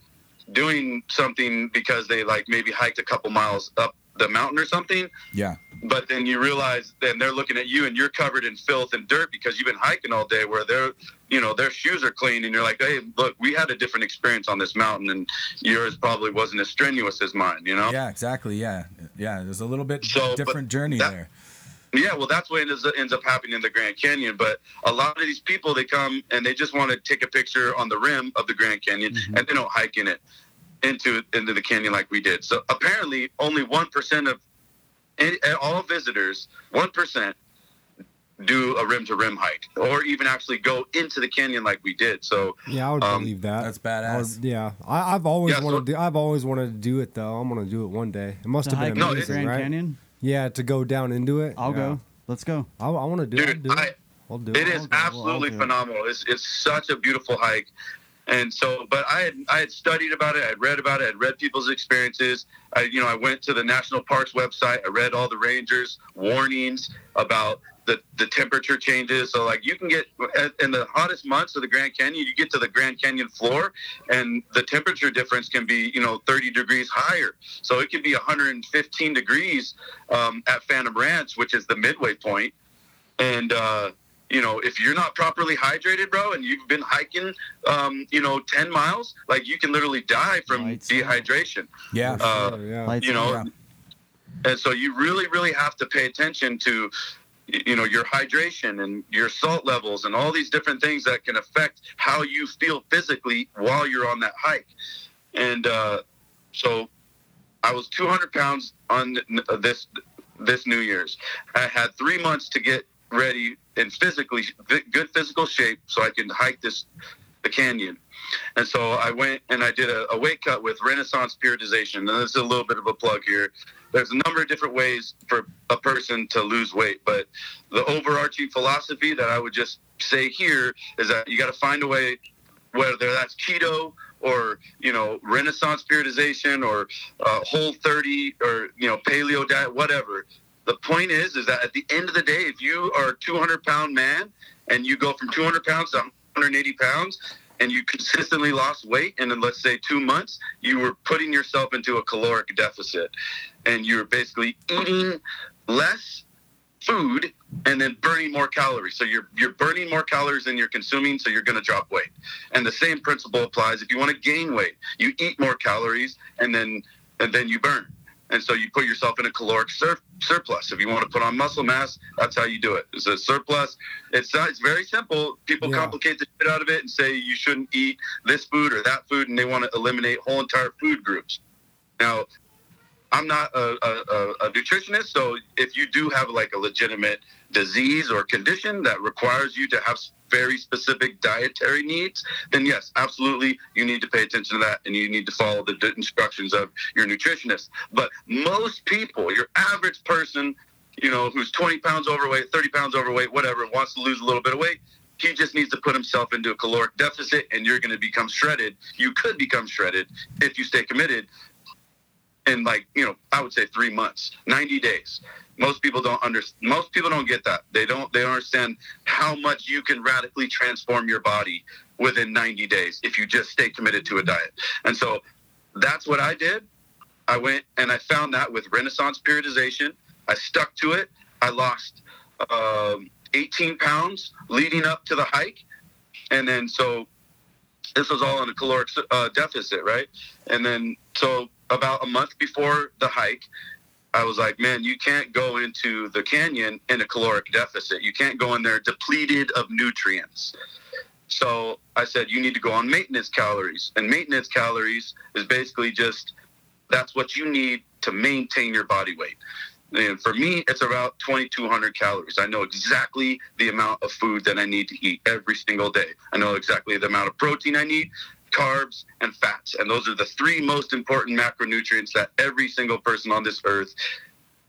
A: doing something because they like maybe hiked a couple miles up the mountain or something
D: Yeah.
A: But then you realize then they're looking at you and you're covered in filth and dirt because you've been hiking all day where they're you know their shoes are clean and you're like hey look we had a different experience on this mountain and yours probably wasn't as strenuous as mine you know
D: Yeah, exactly. Yeah. Yeah. There's a little bit
A: So,
D: different journey
A: that-
D: there.
A: Yeah, well, that's what ends, ends up happening in the Grand Canyon. But a lot of these people, they come and they just want to take a picture on the rim of the Grand Canyon, mm-hmm. and they don't hike in it into into the canyon like we did. So apparently, only one percent of any, all visitors, one percent, do a rim to rim hike, or even actually go into the canyon like we did. So
E: Yeah, I would
A: Um,
E: believe that.
D: That's
E: I would-
D: badass.
E: yeah, I, I've always
A: Yeah, so-
E: wanted. to, I've always wanted to do it though. I'm gonna do it one day. It must have been
I: into the
A: it's-
E: amazing,
I: Grand
E: right?
I: Canyon.
E: Yeah, to go down into it.
I: I'll
E: yeah.
I: go. Let's go.
E: I, I want to do it. I'll
A: dude,
E: do it.
A: I,
E: I'll do
A: It
E: it.
A: is
I: I'll go.
A: Absolutely
I: do it.
A: phenomenal. It's it's such a beautiful hike, And so, but I had I had studied about it. I had read about it. I had read people's experiences. I, you know, I went to the national parks website. I read all the rangers warnings about the the temperature changes. So, like, you can get in the hottest months of the Grand Canyon, you get to the Grand Canyon floor, and the temperature difference can be, you know, 30 degrees higher. So it could be 115 degrees um, at Phantom Ranch, which is the midway point, and. uh you know, if you're not properly hydrated, bro, and you've been hiking, um, you know, 10 miles, like you can literally die from
I: Lights out.
A: dehydration.
D: Yeah.
A: Uh,
E: Sure, yeah.
I: Lights
A: you know,
D: Yeah.
A: and so you really, really have to pay attention to, you know, your hydration and your salt levels and all these different things that can affect how you feel physically while you're on that hike. And uh, so I was 200 pounds on this this New Year's. I had three months to get ready in physically good physical shape so I can hike this the canyon. And so I went and I did a, a weight cut with Renaissance Periodization. And this is a little bit of a plug here. There's a number of different ways for a person to lose weight, but the overarching philosophy that I would just say here is that you got to find a way, whether that's keto or you know Renaissance periodization or uh, Whole 30 or you know paleo diet, whatever. The point is, is that at the end of the day, if you are a 200 pound man and you go from 200 pounds to 180 pounds, and you consistently lost weight, and in let's say two months, you were putting yourself into a caloric deficit, and you're basically eating less food and then burning more calories. So you're you're burning more calories than you're consuming, so you're going to drop weight. And the same principle applies if you want to gain weight. You eat more calories and then and then you burn. And so you put yourself in a caloric sur- surplus. If you want to put on muscle mass, that's how you do it. It's a surplus. It's not, it's very simple. People
E: Yeah.
A: complicate the shit out of it and say you shouldn't eat this food or that food, and they want to eliminate whole entire food groups. Now, I'm not a, a, a, nutritionist, so if you do have like a legitimate disease or condition that requires you to have very specific dietary needs, then yes, absolutely, you need to pay attention to that and you need to follow the instructions of your nutritionist. But most people, your average person, you know, who's 20 pounds overweight, 30 pounds overweight, whatever, wants to lose a little bit of weight, he just needs to put himself into a caloric deficit and you're going to become shredded. You could become shredded if you stay committed in like you know i would say three months 90 days most people don't understand most people don't get that. They don't they don't understand how much you can radically transform your body within 90 days if you just stay committed to a diet. And so that's what i did. I went and i found that with renaissance periodization. I stuck to it. I lost um, 18 pounds leading up to the hike. And then so this was all in a caloric uh, deficit, right? And then, so about a month before the hike, I was like, man, you can't go into the canyon in a caloric deficit. You can't go in there depleted of nutrients. So I said, you need to go on maintenance calories. And maintenance calories is basically just that's what you need to maintain your body weight. And for me, it's about 2,200 calories. I know exactly the amount of food that I need to eat every single day. I know exactly the amount of protein I need, carbs, and fats. And those are the three most important macronutrients that every single person on this earth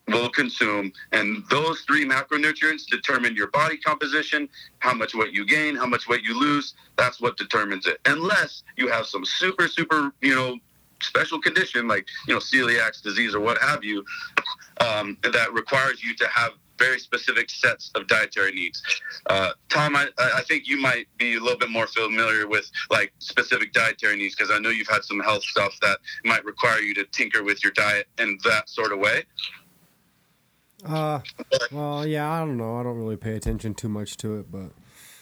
A: will consume. And those three macronutrients determine your body composition, how much weight you gain, how much weight you lose. That's what determines it. Unless you have some super, super, you know, special condition like, you know, celiac disease or what have you, um, that requires you to have very specific sets of dietary needs. Uh, Tom, I, I think you might be a little bit more familiar with like specific dietary needs because I know you've had some health stuff that might require you to tinker with your diet in that sort of way.
E: Uh, well, yeah, I don't know. I don't really pay attention too much to it, but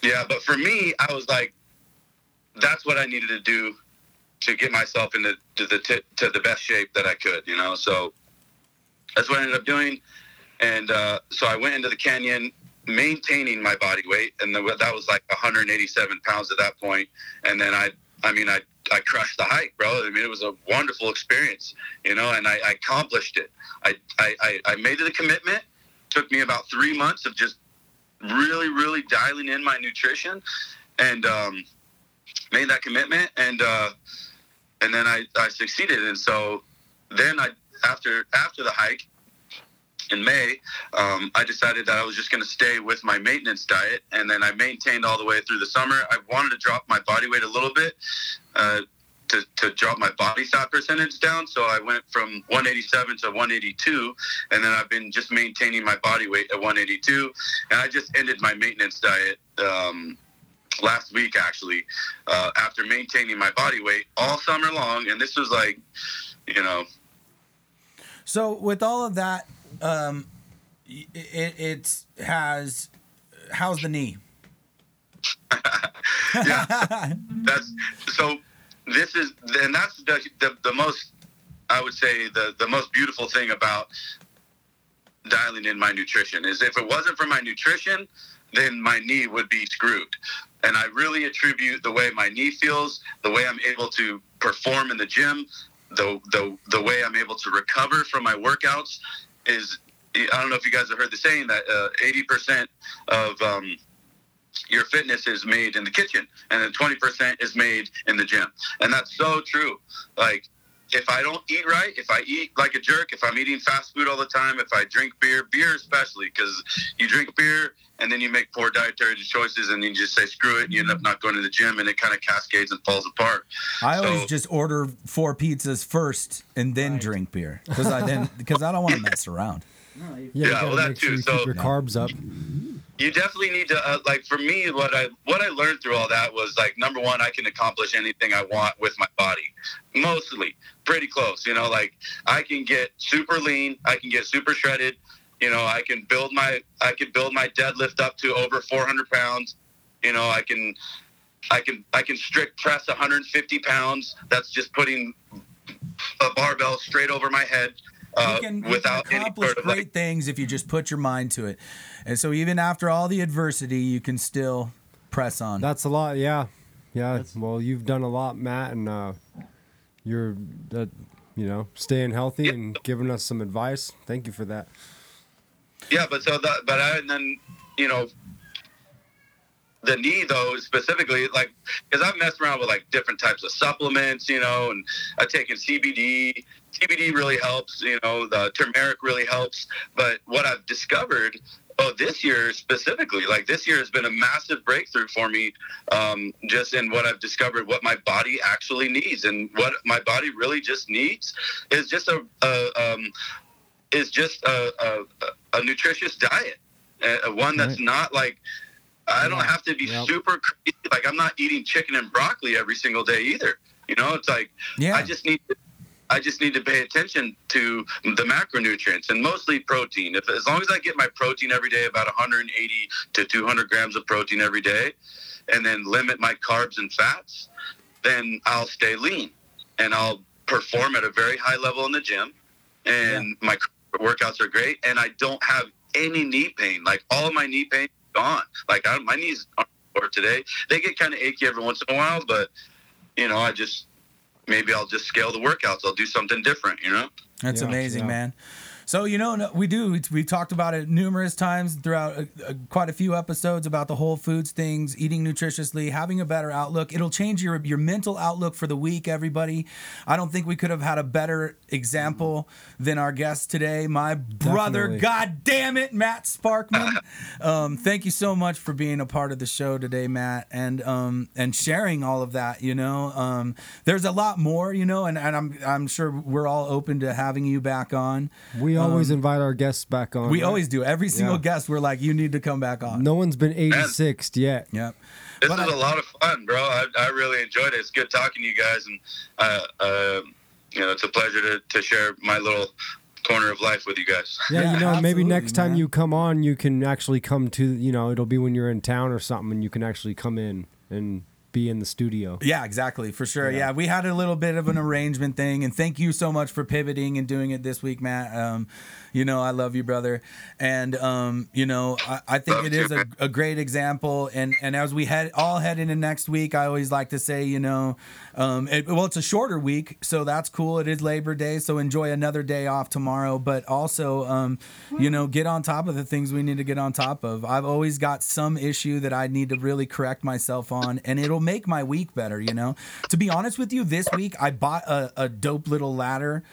A: Yeah, but for me, I was like, that's what I needed to do to get myself into to the t- to the best shape that I could, you know. So that's what I ended up doing, and uh, so I went into the canyon maintaining my body weight, and the, that was like 187 pounds at that point. And then I, I mean, I I crushed the hike, bro. I mean, it was a wonderful experience, you know, and I, I accomplished it. I, I I made it a commitment. Took me about three months of just really, really dialing in my nutrition, and um, made that commitment, and uh, and then I, I succeeded. And so then I after after the hike, in May, um, I decided that I was just going to stay with my maintenance diet, and then I maintained all the way through the summer. I wanted to drop my body weight a little bit. Uh, to, to drop my body fat percentage down. So I went from 187 to 182, and then I've been just maintaining my body weight at 182. And I just ended my maintenance diet um, last week, actually, uh, after maintaining my body weight all summer long. And this was like, you know,
D: So with all of that, um, it it has how's the knee?
A: yeah, that's so. This is and that's the, the the most I would say the the most beautiful thing about dialing in my nutrition is if it wasn't for my nutrition, then my knee would be screwed. And I really attribute the way my knee feels, the way I'm able to perform in the gym, the the the way I'm able to recover from my workouts is I don't know if you guys have heard the saying that uh, eighty percent of um, your fitness is made in the kitchen and then 20% is made in the gym. And that's so true. Like if i don't eat right if i eat like a jerk if i'm eating fast food all the time if i drink beer beer especially because you drink beer and then you make poor dietary choices and you just say screw it and you end up not going to the gym and it kind of cascades and falls apart
D: I always just order four pizzas first and then drink beer because I then because I don't want to mess around.
E: Yeah, you
A: Yeah,
E: gotta
A: well, that
E: make sure
A: too,
E: you
A: so-
E: keep your carbs up.
A: you definitely need to uh, like for me what i what i learned through all that was like number one i can accomplish anything i want with my body mostly pretty close you know like i can get super lean i can get super shredded you know i can build my i can build my deadlift up to over 400 pounds you know i can i can i can strict press 150 pounds that's just putting a barbell straight over my head uh,
D: you can, you
A: without
D: can
A: any
D: accomplish great
A: like,
D: things if you just put your mind to it. And so even after all the adversity, you can still press on.
E: That's a lot. Yeah, yeah. well, you've done a lot, Matt, and uh, you're, uh, you know, staying healthy and giving us some advice. Thank you for that.
A: Yeah, but so but I, and then you know, the knee though specifically, like, because I've messed around with like different types of supplements, you know, and I've taken CBD. CBD really helps, you know, the turmeric really helps. But what I've discovered, oh, this year specifically, like this year has been a massive breakthrough for me, um, just in what I've discovered, what my body actually needs, and what my body really just needs is just a, a um, is just a, a, a nutritious diet, uh, one that's not like I don't have to be
E: Yep.
A: super crazy. Like I'm not eating chicken and broccoli every single day either. You know, it's like
D: Yeah.
A: I just need to, I just need to pay attention to the macronutrients and mostly protein. If as long as I get my protein every day, about 180 to 200 grams of protein every day, and then limit my carbs and fats, then I'll stay lean and I'll perform at a very high level in the gym. And my workouts are great, and I don't have any knee pain. Like all of my knee pain is gone. Like I, my knees aren't sore today. They get kind of achy every once in a while, but you know, I just maybe I'll just scale the workouts. I'll do something different. You know.
D: That's
E: Yeah,
D: amazing,
E: yeah.
D: man. So you know, no, we do. We, we talked about it numerous times throughout uh, uh, quite a few episodes about the whole foods things, eating nutritiously, having a better outlook. It'll change your your mental outlook for the week. Everybody, I don't think we could have had a better example than our guest today, my brother.
E: Definitely.
D: God damn it, Matt Sparkman. um, thank you so much for being a part of the show today, Matt, and um, and sharing all of that. You know, um, there's a lot more. You know, and, and I'm I'm sure we're all open to having you back on.
E: We always invite our guests back on.
D: Um, We
E: right?
D: always do. Every single
E: Yeah.
D: guest, we're like, you need to come back on.
E: No one's been 86 yet.
D: Yep.
A: This
D: But
A: was
D: I-
A: a lot of fun, bro. I, I really enjoyed it. It's good talking to you guys, and uh, uh, you know, it's a pleasure to, to share my little corner of life with you guys.
E: Yeah,
D: Yeah,
E: you know, maybe next time
D: man.
E: you come on, you can actually come to, you know, it'll be when you're in town or something, and you can actually come in and be in the studio.
D: Yeah, exactly. For sure. Yeah. we had a little bit of an arrangement thing, and thank you so much for pivoting and doing it this week, Matt. Um, you know, I love you, brother, and um, you know, I, I think
A: Love
D: it is a, a great example. And and as we head all head into next week, I always like to say, you know, um, it, well, it's a shorter week, so that's cool. It is Labor Day, so enjoy another day off tomorrow. But also, um, you know, get on top of the things we need to get on top of. I've always got some issue that I need to really correct myself on, and it'll make my week better. You know, to be honest with you, this week I bought a, a dope little ladder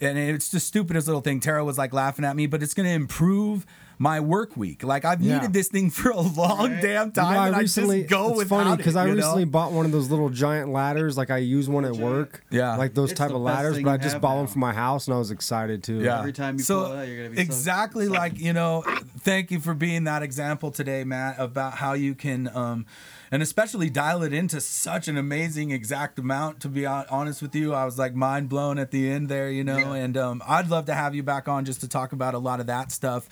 D: and it's the stupidest little thing. Tara was like laughing at me, but it's going to improve my work week. Like I've
E: Yeah.
D: needed this thing for a long damn
E: You
D: time,
E: know,
D: and I just go
E: it's
D: without
E: funny
D: it.
E: because I
D: you know?
E: recently bought one of those little giant ladders. Like I use one at work.
D: Yeah.
E: Like those
I: It's
E: type of ladders, but I just bought
I: now.
E: one for my house and I was excited too.
D: Yeah.
I: Every time you
D: so
I: pull it out, you're gonna be so
D: exactly like you know. Thank you for being that example today, Matt, about how you can, um, and especially dial it into such an amazing exact amount. To be honest with you, I was like mind blown at the end there, you know. And um, I'd love to have you back on just to talk about a lot of that stuff.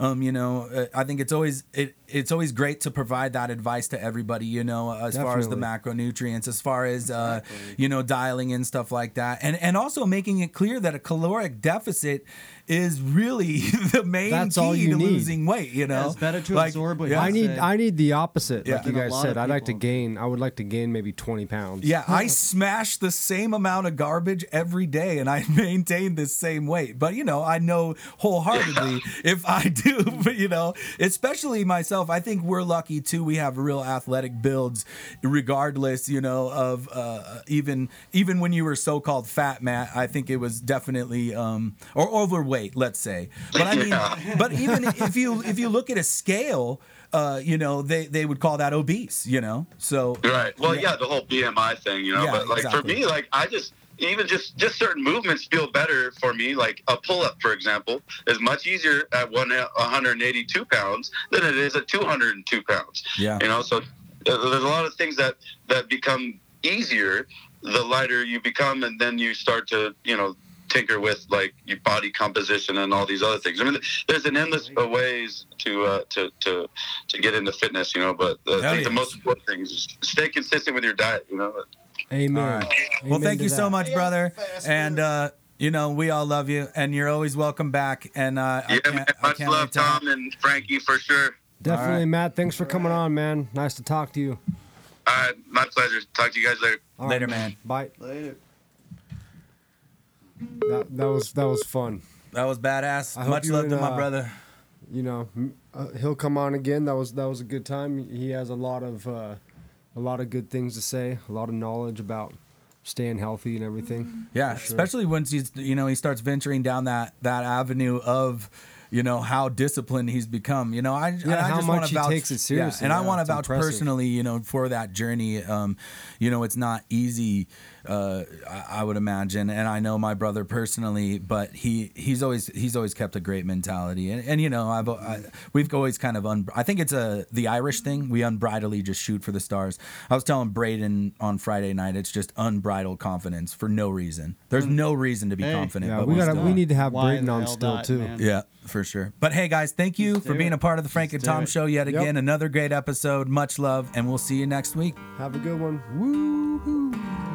D: Um, you know, uh, I think it's always it it's always great to provide that advice to everybody. You know, as far as the macronutrients, as far as uh, you know, dialing in stuff like that, and and also making it clear that a caloric deficit is really the main
E: That's
D: key
E: all you
D: to
E: need.
D: losing weight. You know,
I: it's better to
D: Like,
I: absorb what
D: yeah.
I: you
E: I need. I need the opposite,
D: Yeah.
E: like you guys said. I'd like to gain. I would like to gain maybe twenty pounds.
D: Yeah, I smash the same amount of garbage every day and I maintain the same weight. But, you know, I know wholeheartedly if I do, but, you know, especially myself, I think we're lucky too. We have real athletic builds, regardless, you know, of uh, even even when you were so called fat, Matt. I think it was definitely um, or overweight, let's say. But I mean,
A: Yeah.
D: but even if you if you look at a scale, uh, you know, they they would call that obese. You know, so
A: Right. Well, yeah, the whole BMI thing, you know.
D: Yeah,
A: but like for me, like I just even just just certain movements feel better for me. Like a pull up, for example, is much easier at one 182 pounds than it is at 202 pounds.
D: Yeah.
A: You know, so uh, there's a lot of things that that become easier the lighter you become, and then you start to you know tinker with like your body composition and all these other things. I mean, there's an endless of ways to uh, to to to get into fitness, you know. But uh, I
D: Hell
A: think the most important thing is stay consistent with your diet, you know.
E: Amen.
D: All right. Well, thank
E: to
D: you so much, brother. And uh, you know, we all love you, and you're always welcome back. And uh, I
A: Yeah,
D: can't,
A: man,
D: I
A: much
D: can't
A: love,
D: wait to.
A: Tom and Frankie, for sure.
E: Definitely,
D: All right.
E: Matt. Thanks for coming on, man. Nice to talk to you.
A: All right, my pleasure. Talk to you guys later.
E: All
D: Later, man.
E: Bye.
I: Later.
E: That that was that was fun.
D: That was badass.
E: I
D: Much love to my
E: uh,
D: brother.
E: You know, uh, he'll come on again. That was that was a good time. He has a lot of uh, a lot of good things to say. A lot of knowledge about staying healthy and everything.
D: Yeah,
E: sure.
D: especially once he's you know he starts venturing down that that avenue of you know how disciplined he's become. You know, I, and I
E: how
D: just
E: much
D: want to
E: he
D: vouch,
E: takes it seriously.
D: Yeah, and I want to vouch
E: impressive.
D: personally, you know, for that journey. Um, you know, it's not easy. Uh, I, I would imagine, and I know my brother personally, but he he's always he's always kept a great mentality, and, and you know, I've I, we've always kind of un, I think it's a the Irish thing. We unbridledly just shoot for the stars. I was telling Braden on Friday night, it's just unbridled confidence for no reason. There's no reason to be
I: Hey.
D: confident.
E: Yeah,
D: but
E: we gotta we need to have Braden on still
I: not,
E: too.
I: man?
D: Yeah, for sure. But hey, guys, thank you
I: Let's
D: for being
I: it.
D: a part of the Frank and
I: Let's do
D: Tom
I: it.
D: show yet
E: Yep.
D: again. Another great episode. Much love, and we'll see you next week.
E: Have a good one. Woo.